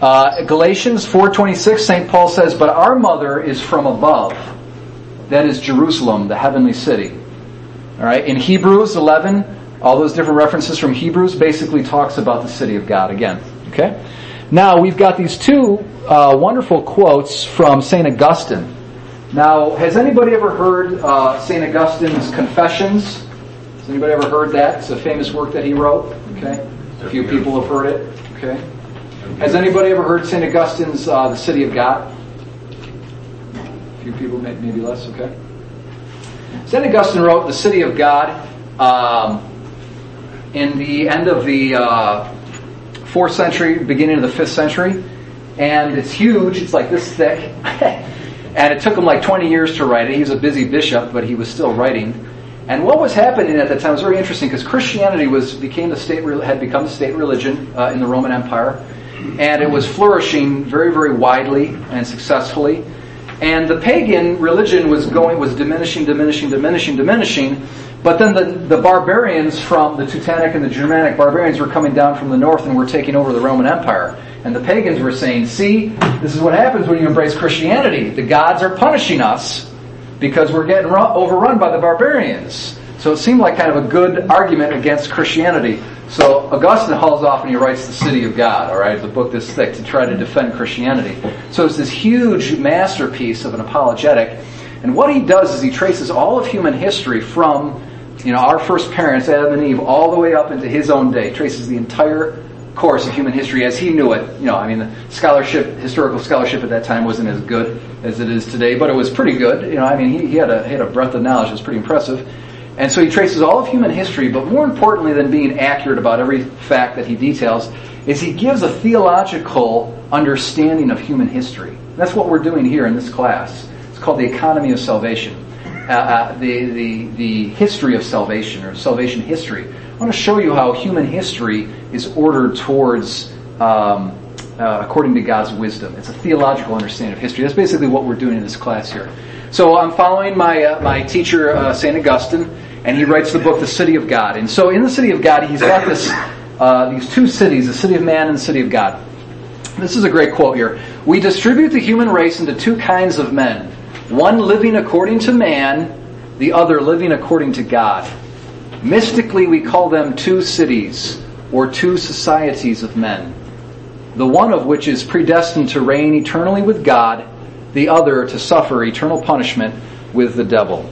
Uh, Galatians 4.26, St. Paul says, But our mother is from above. That is Jerusalem, the heavenly city. All right. In Hebrews 11, all those different references from Hebrews basically talks about the city of God again. Okay. Now we've got these two uh, wonderful quotes from St. Augustine. Now, has anybody ever heard uh, St. Augustine's Confessions? Has anybody ever heard that? It's a famous work that he wrote. Okay, a few people have heard it. Okay, has anybody ever heard St. Augustine's uh, The City of God? A few people, maybe less. Okay. St. Augustine wrote The City of God um, in the end of the uh, fourth century, beginning of the fifth century and it's huge. It's like this thick, and it took him like 20 years to write it. He was a busy bishop, but he was still writing. And what was happening at that time was very interesting because Christianity was became the state had become the state religion uh, in the Roman Empire, and it was flourishing very very widely and successfully. And the pagan religion was going was diminishing, diminishing, diminishing, diminishing. But then the, the barbarians from the Teutonic and the Germanic barbarians were coming down from the north and were taking over the Roman Empire. And the pagans were saying, see, this is what happens when you embrace Christianity. The gods are punishing us because we're getting overrun by the barbarians. So it seemed like kind of a good argument against Christianity. So Augustine hauls off and he writes The City of God, all right, the book this thick, to try to defend Christianity. So it's this huge masterpiece of an apologetic. And what he does is he traces all of human history from, you know, our first parents, Adam and Eve, all the way up into his own day, traces the entire course of human history as he knew it. You know, I mean, the scholarship, historical scholarship at that time wasn't as good as it is today, but it was pretty good. You know, I mean, he, he had a he had a breadth of knowledge that was pretty impressive. And so he traces all of human history, but more importantly than being accurate about every fact that he details, is he gives a theological understanding of human history. That's what we're doing here in this class. It's called the economy of salvation. Uh, uh, the, the, the history of salvation, or salvation history. I want to show you how human history is ordered towards um, uh, according to God's wisdom. It's a theological understanding of history. That's basically what we're doing in this class here. So I'm following my uh, my teacher uh, Saint Augustine, and he writes the book The City of God. And so in the City of God, he's got this uh, these two cities: the City of Man and the City of God. This is a great quote here. We distribute the human race into two kinds of men: one living according to man, the other living according to God. Mystically, we call them two cities or two societies of men, the one of which is predestined to reign eternally with God, the other to suffer eternal punishment with the devil.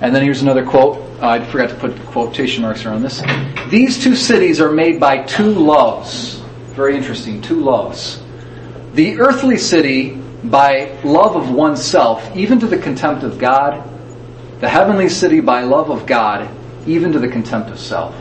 And then here's another quote. Oh, I forgot to put quotation marks around this. These two cities are made by two loves. Very interesting, two loves. The earthly city by love of oneself, even to the contempt of God, the heavenly city by love of God, even to the contempt of self.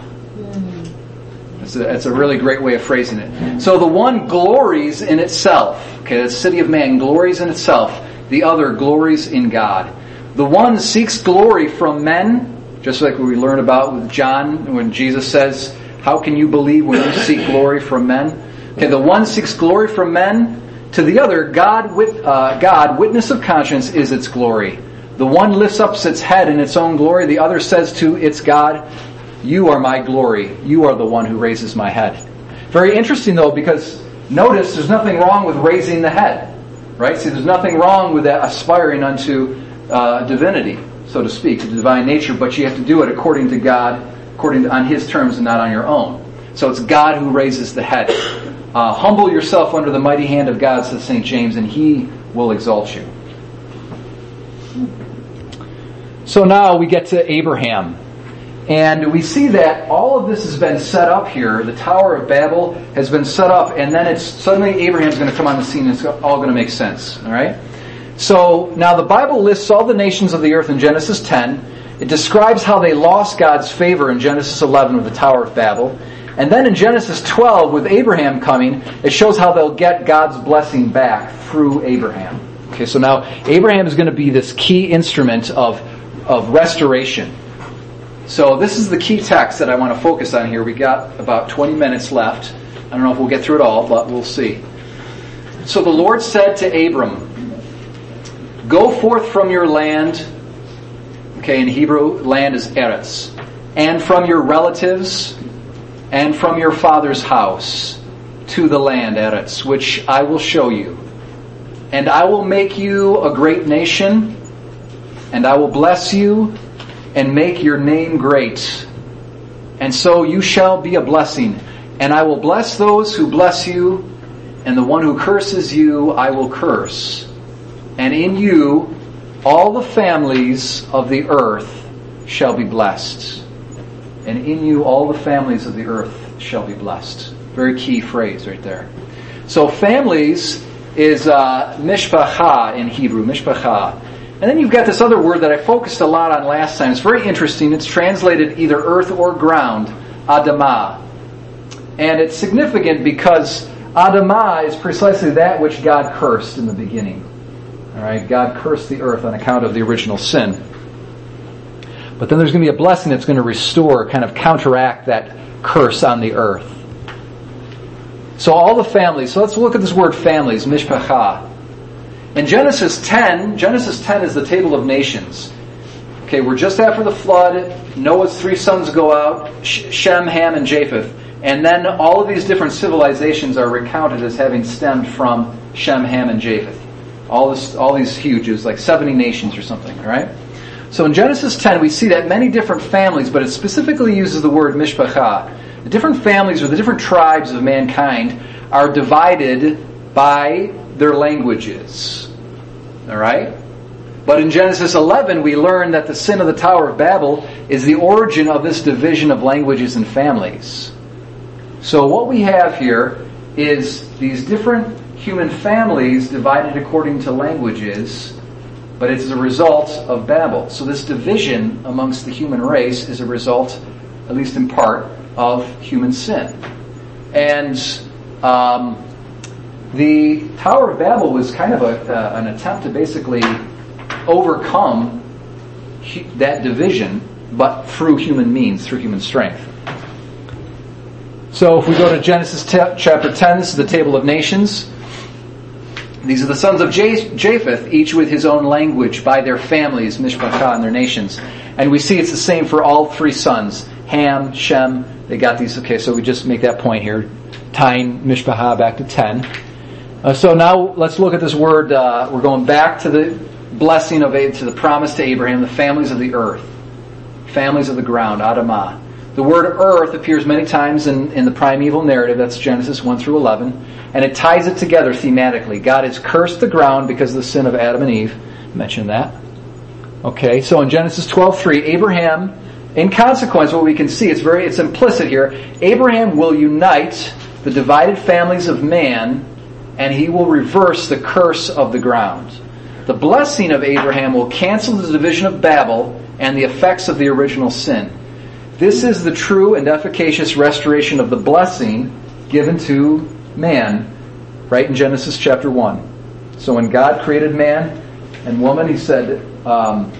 It's a, a really great way of phrasing it. So the one glories in itself. Okay, the city of man glories in itself. The other glories in God. The one seeks glory from men, just like we learn about with John when Jesus says, How can you believe when you seek glory from men? Okay, the one seeks glory from men. To the other, God, with, uh, God, witness of conscience, is its glory. The one lifts up its head in its own glory, the other says to its God, You are my glory. You are the one who raises my head. Very interesting though, because notice there's nothing wrong with raising the head. Right? See, there's nothing wrong with that aspiring unto uh, divinity, so to speak, to divine nature, but you have to do it according to God, according to, on His terms and not on your own. So it's God who raises the head. Uh, humble yourself under the mighty hand of God, says St. James, and He will exalt you. So now we get to Abraham. And we see that all of this has been set up here. The Tower of Babel has been set up, and then it's suddenly Abraham's going to come on the scene and it's all going to make sense. All right? So now the Bible lists all the nations of the earth in Genesis 10. It describes how they lost God's favor in Genesis 11 with the Tower of Babel. And then in Genesis 12, with Abraham coming, it shows how they'll get God's blessing back through Abraham. Okay, so now Abraham is going to be this key instrument of of restoration. So this is the key text that I want to focus on here. We got about 20 minutes left. I don't know if we'll get through it all, but we'll see. So the Lord said to Abram, Go forth from your land. Okay, in Hebrew, land is Eretz. And from your relatives and from your father's house to the land, Eretz, which I will show you. And I will make you a great nation and I will bless you and make your name great. And so you shall be a blessing. And I will bless those who bless you, and the one who curses you I will curse. And in you all the families of the earth shall be blessed. And in you all the families of the earth shall be blessed. Very key phrase right there. So families is uh, mishpacha in Hebrew, mishpacha. And then you've got this other word that I focused a lot on last time. It's very interesting. It's translated either earth or ground, adama. And it's significant because adama is precisely that which God cursed in the beginning. All right, God cursed the earth on account of the original sin. But then there's going to be a blessing that's going to restore, kind of counteract that curse on the earth. So all the families, so let's look at this word families, mishpacha. In Genesis 10, Genesis 10 is the table of nations. Okay, we're just after the flood. Noah's three sons go out, Shem, Ham, and Japheth. And then all of these different civilizations are recounted as having stemmed from Shem, Ham, and Japheth. All this, all these huge, it was like 70 nations or something, right? So in Genesis 10, we see that many different families, but it specifically uses the word mishpacha. The different families or the different tribes of mankind are divided by their languages. All right? But in Genesis 11, we learn that the sin of the Tower of Babel is the origin of this division of languages and families. So what we have here is these different human families divided according to languages but it's a result of Babel. So this division amongst the human race is a result, at least in part, of human sin. And um, the Tower of Babel was kind of a, uh, an attempt to basically overcome that division, but through human means, through human strength. So if we go to Genesis t- chapter 10, this is the table of nations. These are the sons of Japheth, each with his own language, by their families, Mishpachah, and their nations. And we see it's the same for all three sons. Ham, Shem, they got these. Okay, so we just make that point here, tying Mishpachah back to 10. Uh, so now let's look at this word. Uh, we're going back to the blessing of, to the promise to Abraham, the families of the earth, families of the ground, Adamah. The word earth appears many times in, in the primeval narrative, that's Genesis 1 through 11, and it ties it together thematically. God has cursed the ground because of the sin of Adam and Eve. Mention that. Okay, so in Genesis 12:3, Abraham, in consequence, what we can see, it's very it's implicit here, Abraham will unite the divided families of man, and he will reverse the curse of the ground. The blessing of Abraham will cancel the division of Babel and the effects of the original sin. This is the true and efficacious restoration of the blessing given to man, right in Genesis chapter 1. So when God created man and woman, he said, um,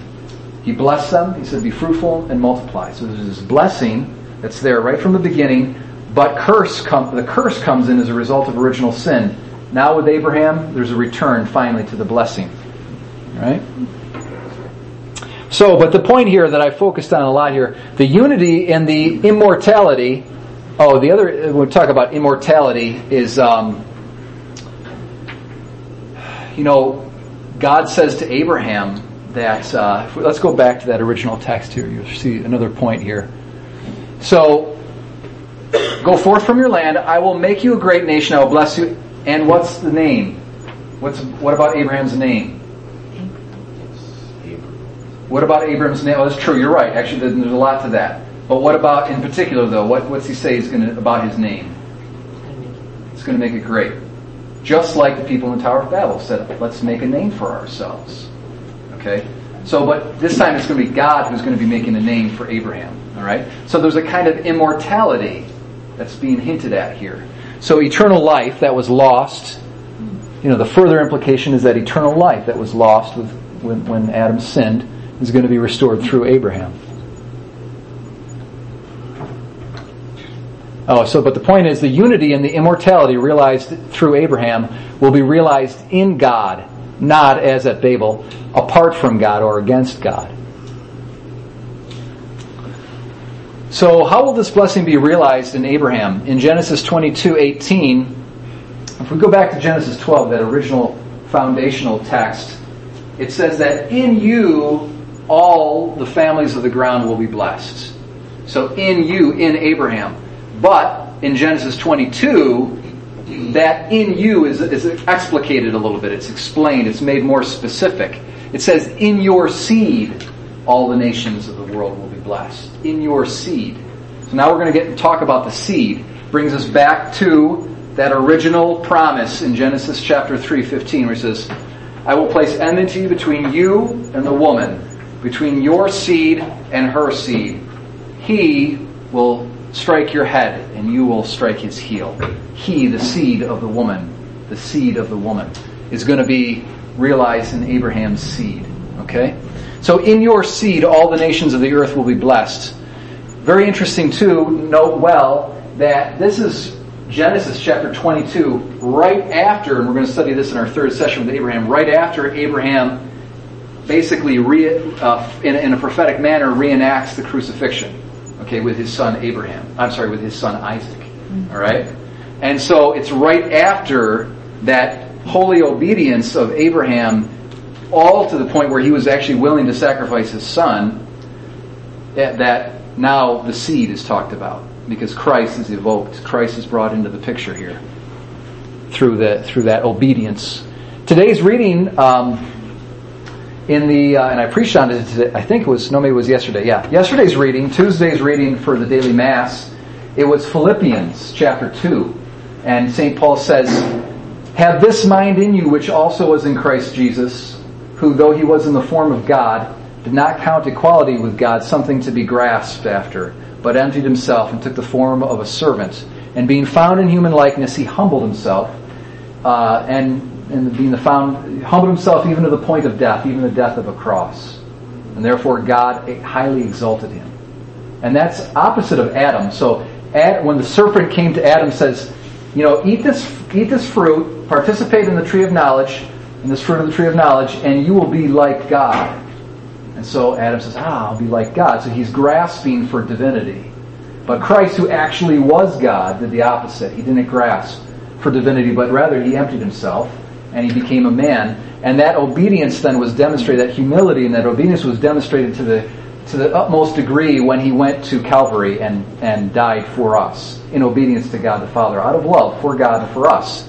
he blessed them. He said, be fruitful and multiply. So there's this blessing that's there right from the beginning, but curse the curse comes in as a result of original sin. Now with Abraham, there's a return finally to the blessing. Right? So, but the point here that I focused on a lot here, the unity and the immortality. Oh, the other, when we talk about immortality, is, um, you know, God says to Abraham that, uh, let's go back to that original text here. You'll see another point here. So, go forth from your land. I will make you a great nation. I will bless you. And what's the name? What's, what about Abraham's name? What about Abraham's name? Oh, that's true. You're right. Actually, there's a lot to that. But what about, in particular, though? What, what's he say is going to, about his name? It's going to make it great. Just like the people in the Tower of Babel said, let's make a name for ourselves. Okay? So, but this time it's going to be God who's going to be making a name for Abraham. All right? So there's a kind of immortality that's being hinted at here. So eternal life that was lost, you know, the further implication is that eternal life that was lost with, when, when Adam sinned is going to be restored through Abraham. Oh, so, but the point is the unity and the immortality realized through Abraham will be realized in God, not as at Babel, apart from God or against God. So, how will this blessing be realized in Abraham? In Genesis 22 18, if we go back to Genesis 12, that original foundational text, it says that in you all the families of the ground will be blessed. So in you, in Abraham. But in Genesis 22, that in you is, is explicated a little bit. It's explained. It's made more specific. It says, in your seed, all the nations of the world will be blessed. In your seed. So now we're going to get and talk about the seed. Brings us back to that original promise in Genesis chapter 3, 15, where it says, I will place enmity between you and the woman, between your seed and her seed. He will strike your head and you will strike his heel. He, the seed of the woman, the seed of the woman, is going to be realized in Abraham's seed. Okay? So in your seed, all the nations of the earth will be blessed. Very interesting too, note well that this is Genesis chapter 22, right after, and we're going to study this in our third session with Abraham, right after Abraham basically, re, uh, in, in a prophetic manner, reenacts the crucifixion, okay, with his son Abraham. I'm sorry, with his son Isaac. All right? And so it's right after that holy obedience of Abraham, all to the point where he was actually willing to sacrifice his son, that, that now the seed is talked about because Christ is evoked. Christ is brought into the picture here through the through that obedience. Today's reading um, in the uh, and I preached on it. Today, I think it was no, maybe it was yesterday. Yeah, yesterday's reading, Tuesday's reading for the daily mass. It was Philippians chapter two, and Saint Paul says, "Have this mind in you, which also was in Christ Jesus, who, though he was in the form of God, did not count equality with God something to be grasped after." but emptied himself and took the form of a servant. And being found in human likeness, he humbled himself, uh, and, and being the found, humbled himself even to the point of death, even the death of a cross. And therefore, God highly exalted him. And that's opposite of Adam. So, when the serpent came to Adam, says, you know, eat this, eat this fruit, participate in the tree of knowledge, in this fruit of the tree of knowledge, and you will be like God. And so Adam says, ah, I'll be like God. So he's grasping for divinity. But Christ, who actually was God, did the opposite. He didn't grasp for divinity, but rather he emptied himself and he became a man. And that obedience then was demonstrated, that humility and that obedience was demonstrated to the to the utmost degree when he went to Calvary and, and died for us in obedience to God the Father, out of love for God and for us.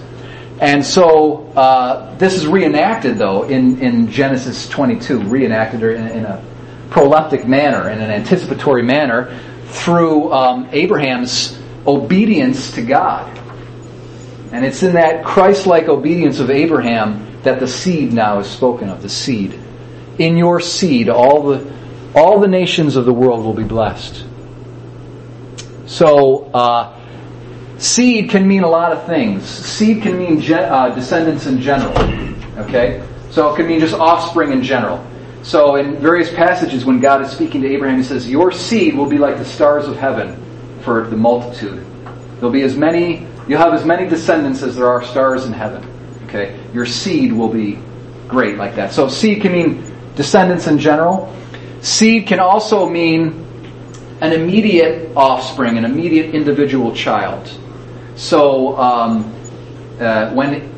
And so uh, this is reenacted, though, in, in Genesis 22, reenacted in, in a proleptic manner, in an anticipatory manner, through um, Abraham's obedience to God. And it's in that Christ like obedience of Abraham that the seed now is spoken of, the seed. In your seed, all the, all the nations of the world will be blessed. So, uh, Seed can mean a lot of things. Seed can mean gen- uh, descendants in general. Okay? So it can mean just offspring in general. So in various passages when God is speaking to Abraham, he says, Your seed will be like the stars of heaven for the multitude. There'll be as many, you'll have as many descendants as there are stars in heaven. Okay? Your seed will be great like that. So seed can mean descendants in general. Seed can also mean an immediate offspring, an immediate individual child. So um, uh, when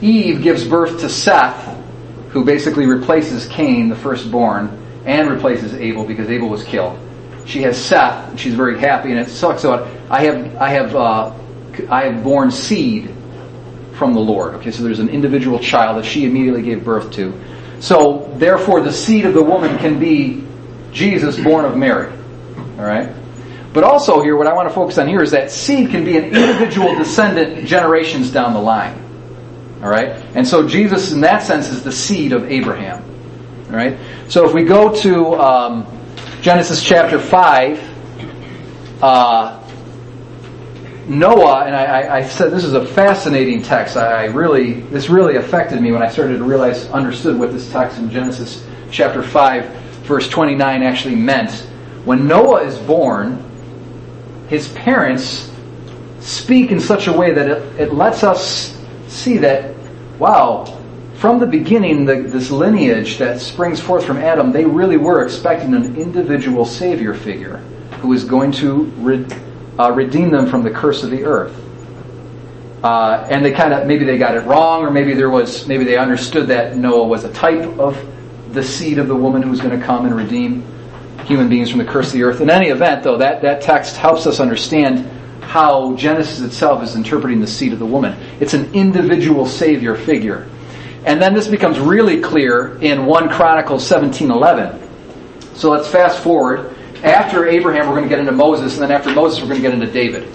Eve gives birth to Seth, who basically replaces Cain, the firstborn, and replaces Abel because Abel was killed, she has Seth, and she's very happy, and it sucks. So I have, I have, uh, I have born seed from the Lord. Okay, so there's an individual child that she immediately gave birth to. So therefore, the seed of the woman can be Jesus, born of Mary. All right. But also here, what I want to focus on here is that seed can be an individual descendant generations down the line. All right? And so Jesus, in that sense, is the seed of Abraham. All right? So if we go to um, Genesis chapter 5, uh, Noah, and I, I, said this is a fascinating text. I, really, this really affected me when I started to realize, understood what this text in Genesis chapter 5, verse 29 actually meant. When Noah is born, his parents speak in such a way that it, it lets us see that, wow, from the beginning, the, this lineage that springs forth from Adam, they really were expecting an individual Savior figure who is going to uh, redeem them from the curse of the earth. Uh, and they kind of maybe they got it wrong, or maybe there was maybe they understood that Noah was a type of the seed of the woman who was going to come and redeem human beings from the curse of the earth. In any event, though, that, that text helps us understand how Genesis itself is interpreting the seed of the woman. It's an individual Savior figure. And then this becomes really clear in 1 Chronicles 17.11. So let's fast forward. After Abraham, we're going to get into Moses, and then after Moses, we're going to get into David.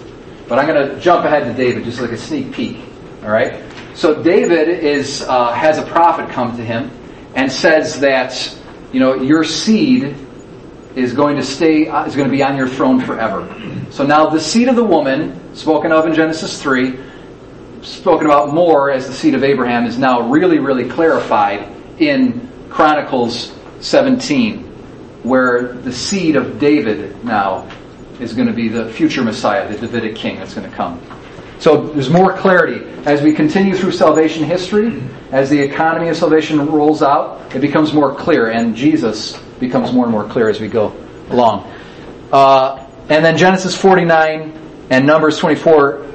But I'm going to jump ahead to David, just like a sneak peek. All right? So David is uh, has a prophet come to him and says that, you know, your seed is going to stay, uh, is going to be on your throne forever. So now the seed of the woman, spoken of in Genesis 3, spoken about more as the seed of Abraham, is now really, really clarified in Chronicles 17, where the seed of David now is going to be the future Messiah, the Davidic king that's going to come. So there's more clarity. As we continue through salvation history, as the economy of salvation rolls out, it becomes more clear, and Jesus becomes more and more clear as we go along. Uh, and then Genesis 49 and Numbers 24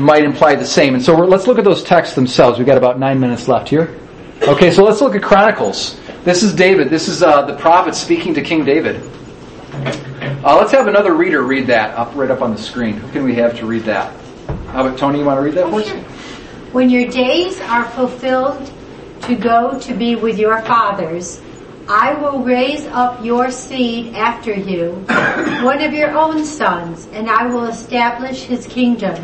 might imply the same. And so let's look at those texts themselves. We've got about nine minutes left here. Okay, so let's look at Chronicles. This is David. This is uh, the prophet speaking to King David. Uh, let's have another reader read that up right up on the screen. Who can we have to read that? How about Tony? You want to read that for us? When your days are fulfilled to go to be with your fathers, I will raise up your seed after you, one of your own sons, and I will establish his kingdom.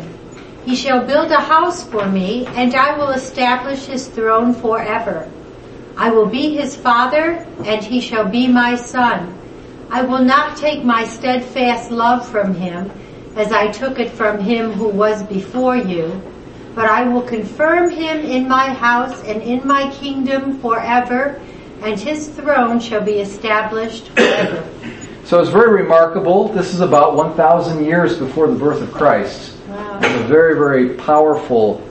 He shall build a house for me, and I will establish his throne forever. I will be his father, and he shall be my son. I will not take my steadfast love from him, as I took it from him who was before you, but I will confirm him in my house and in my kingdom forever, and his throne shall be established forever. So it's very remarkable. This is about 1,000 years before the birth of Christ. Wow. It's a very, very powerful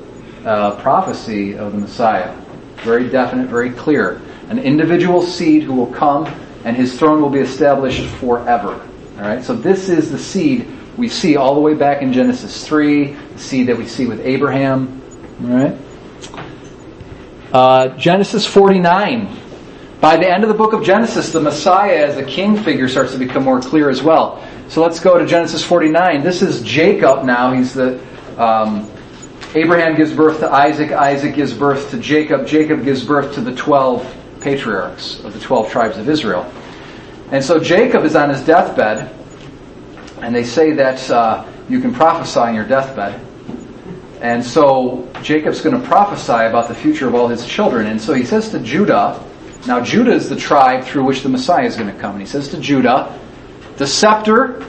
uh, prophecy of the Messiah. Very definite, very clear. An individual seed who will come and his throne will be established forever. All right. So this is the seed we see all the way back in Genesis 3, the seed that we see with Abraham. All right. Uh, Genesis 49. By the end of the book of Genesis, the Messiah as a king figure starts to become more clear as well. So let's go to Genesis 49. This is Jacob now. He's the, um, Abraham gives birth to Isaac. Isaac gives birth to Jacob. Jacob gives birth to the 12 patriarchs of the 12 tribes of Israel. And so Jacob is on his deathbed, and they say that uh, you can prophesy on your deathbed. And so Jacob's going to prophesy about the future of all his children. And so he says to Judah, now Judah is the tribe through which the Messiah is going to come. And he says to Judah, the scepter,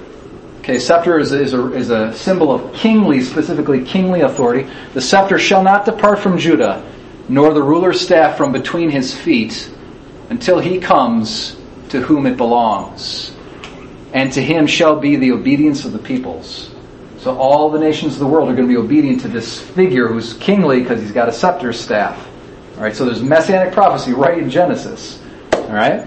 okay, scepter is, is, a, is a symbol of kingly, specifically kingly authority. The scepter shall not depart from Judah, nor the ruler's staff from between his feet, until he comes to whom it belongs. And to him shall be the obedience of the peoples. So all the nations of the world are going to be obedient to this figure who's kingly because he's got a scepter staff. All right, so there's messianic prophecy right in Genesis. All right,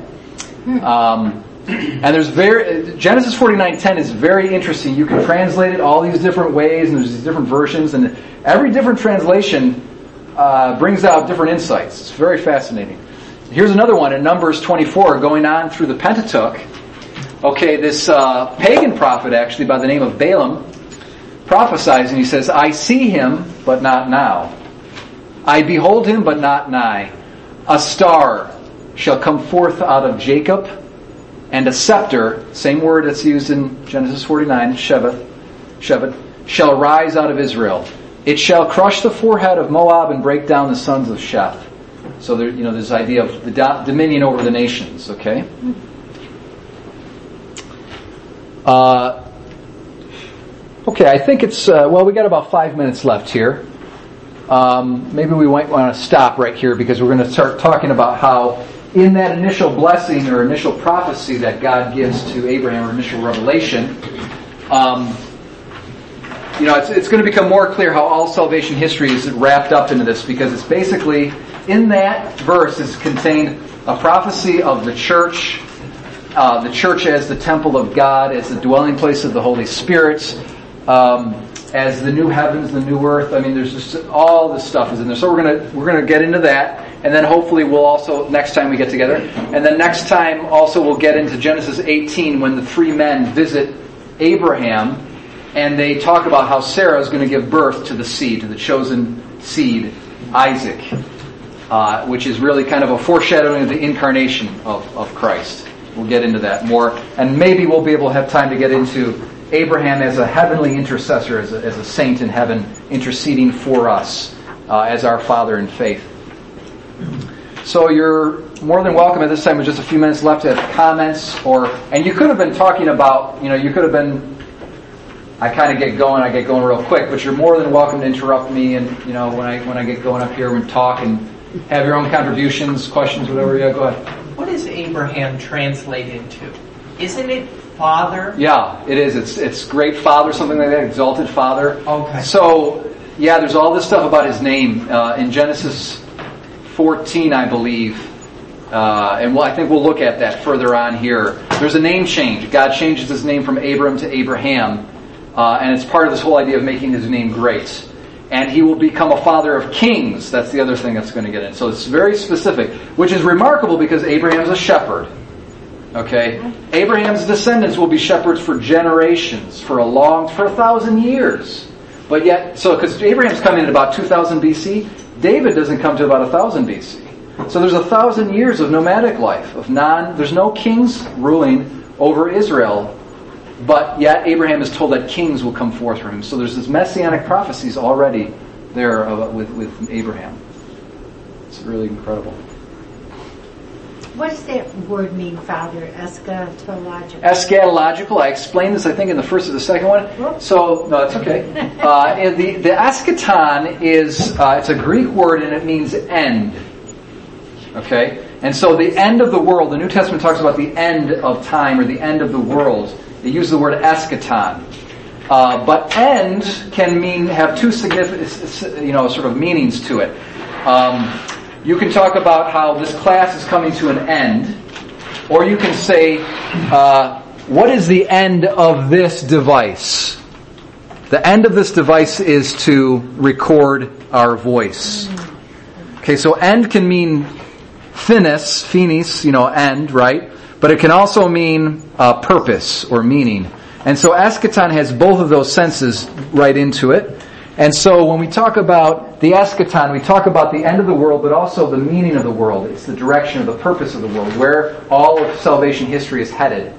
um, and there's very Genesis 49:10 is very interesting. You can translate it all these different ways, and there's these different versions, and every different translation uh, brings out different insights. It's very fascinating. Here's another one in Numbers 24, going on through the Pentateuch. Okay, this uh, pagan prophet actually by the name of Balaam prophesies, and he says, "I see him, but not now." I behold him, but not nigh. A star shall come forth out of Jacob, and a scepter, same word that's used in Genesis 49, Shevath, Shevath, shall rise out of Israel. It shall crush the forehead of Moab and break down the sons of Sheth. So there, you know, this idea of the do- dominion over the nations, okay? Uh, okay, I think it's, uh, well, we got about five minutes left here um, maybe we might want to stop right here because we're going to start talking about how in that initial blessing or initial prophecy that God gives to Abraham or initial revelation, um, you know, it's, it's going to become more clear how all salvation history is wrapped up into this because it's basically in that verse is contained a prophecy of the church, uh, the church as the temple of God, as the dwelling place of the Holy Spirit. Um, as the new heavens, the new earth. I mean, there's just all this stuff is in there. So we're gonna we're gonna get into that, and then hopefully we'll also next time we get together, and then next time also we'll get into Genesis 18 when the three men visit Abraham, and they talk about how Sarah is going to give birth to the seed, to the chosen seed, Isaac, uh, which is really kind of a foreshadowing of the incarnation of, of Christ. We'll get into that more, and maybe we'll be able to have time to get into Abraham as a heavenly intercessor, as a, as a saint in heaven, interceding for us uh, as our father in faith. So you're more than welcome at this time with just a few minutes left to have comments or, and you could have been talking about, you know, you could have been, I kind of get going, I get going real quick, but you're more than welcome to interrupt me and, you know, when I, when I get going up here and talk and have your own contributions, questions, whatever, yeah, go ahead. What does Abraham translate into? Isn't it father? Yeah, it is. It's, it's great father, something like that, exalted father. Okay. So, yeah, there's all this stuff about his name uh, in Genesis 14, I believe. Uh, and we'll, I think we'll look at that further on here. There's a name change. God changes his name from Abram to Abraham, uh, and it's part of this whole idea of making his name great. And he will become a father of kings. That's the other thing that's going to get in. So it's very specific, which is remarkable because Abraham's a shepherd. Okay? Abraham's descendants will be shepherds for generations, for a long, for a thousand years. But yet, so, because Abraham's coming in about 2000 BC, David doesn't come to about 1000 BC. So there's a thousand years of nomadic life, of non, there's no kings ruling over Israel, but yet Abraham is told that kings will come forth from him. So there's this messianic prophecies already there with, with Abraham. It's really incredible. What does that word mean, Father? Eschatological. Eschatological. I explained this, I think, in the first or the second one. Whoops. So no, it's okay. Uh, and the the eschaton is uh, it's a Greek word and it means end. Okay, and so the end of the world. The New Testament talks about the end of time or the end of the world. They use the word eschaton. Uh, but end can mean have two significant, you know, sort of meanings to it. Um, you can talk about how this class is coming to an end, or you can say, uh, what is the end of this device? The end of this device is to record our voice. Okay, so end can mean finis, finis, you know, end, right? But it can also mean uh, purpose or meaning. And so eschaton has both of those senses right into it. And so when we talk about the eschaton, we talk about the end of the world, but also the meaning of the world. It's the direction or the purpose of the world, where all of salvation history is headed.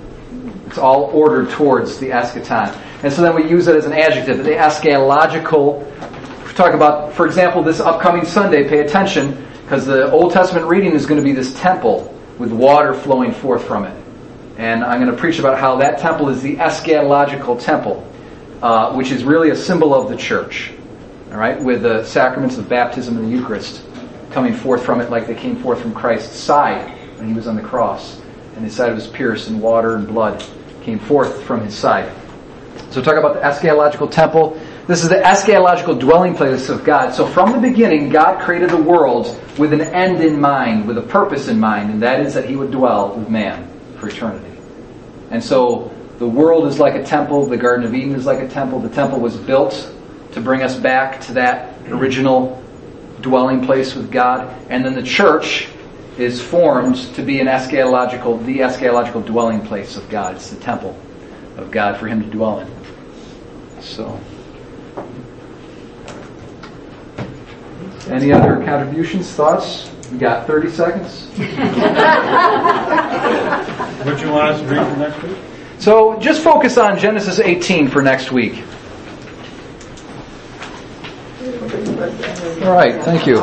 It's all ordered towards the eschaton. And so then we use it as an adjective, the eschatological. We talk about, for example, this upcoming Sunday, pay attention, because the Old Testament reading is going to be this temple with water flowing forth from it. And I'm going to preach about how that temple is the eschatological temple, uh, which is really a symbol of the church. All right, with the sacraments of baptism and the Eucharist coming forth from it like they came forth from Christ's side when he was on the cross. And his side was pierced, and water and blood came forth from his side. So talk about the eschatological temple. This is the eschatological dwelling place of God. So from the beginning, God created the world with an end in mind, with a purpose in mind, and that is that he would dwell with man for eternity. And so the world is like a temple, the Garden of Eden is like a temple. The temple was built to bring us back to that original dwelling place with God. And then the church is formed to be an eschatological, the eschatological dwelling place of God. It's the temple of God for him to dwell in. So. Any other contributions, thoughts? We got 30 seconds. What you want us to read for next week? So just focus on Genesis 18 for next week. All right, thank you.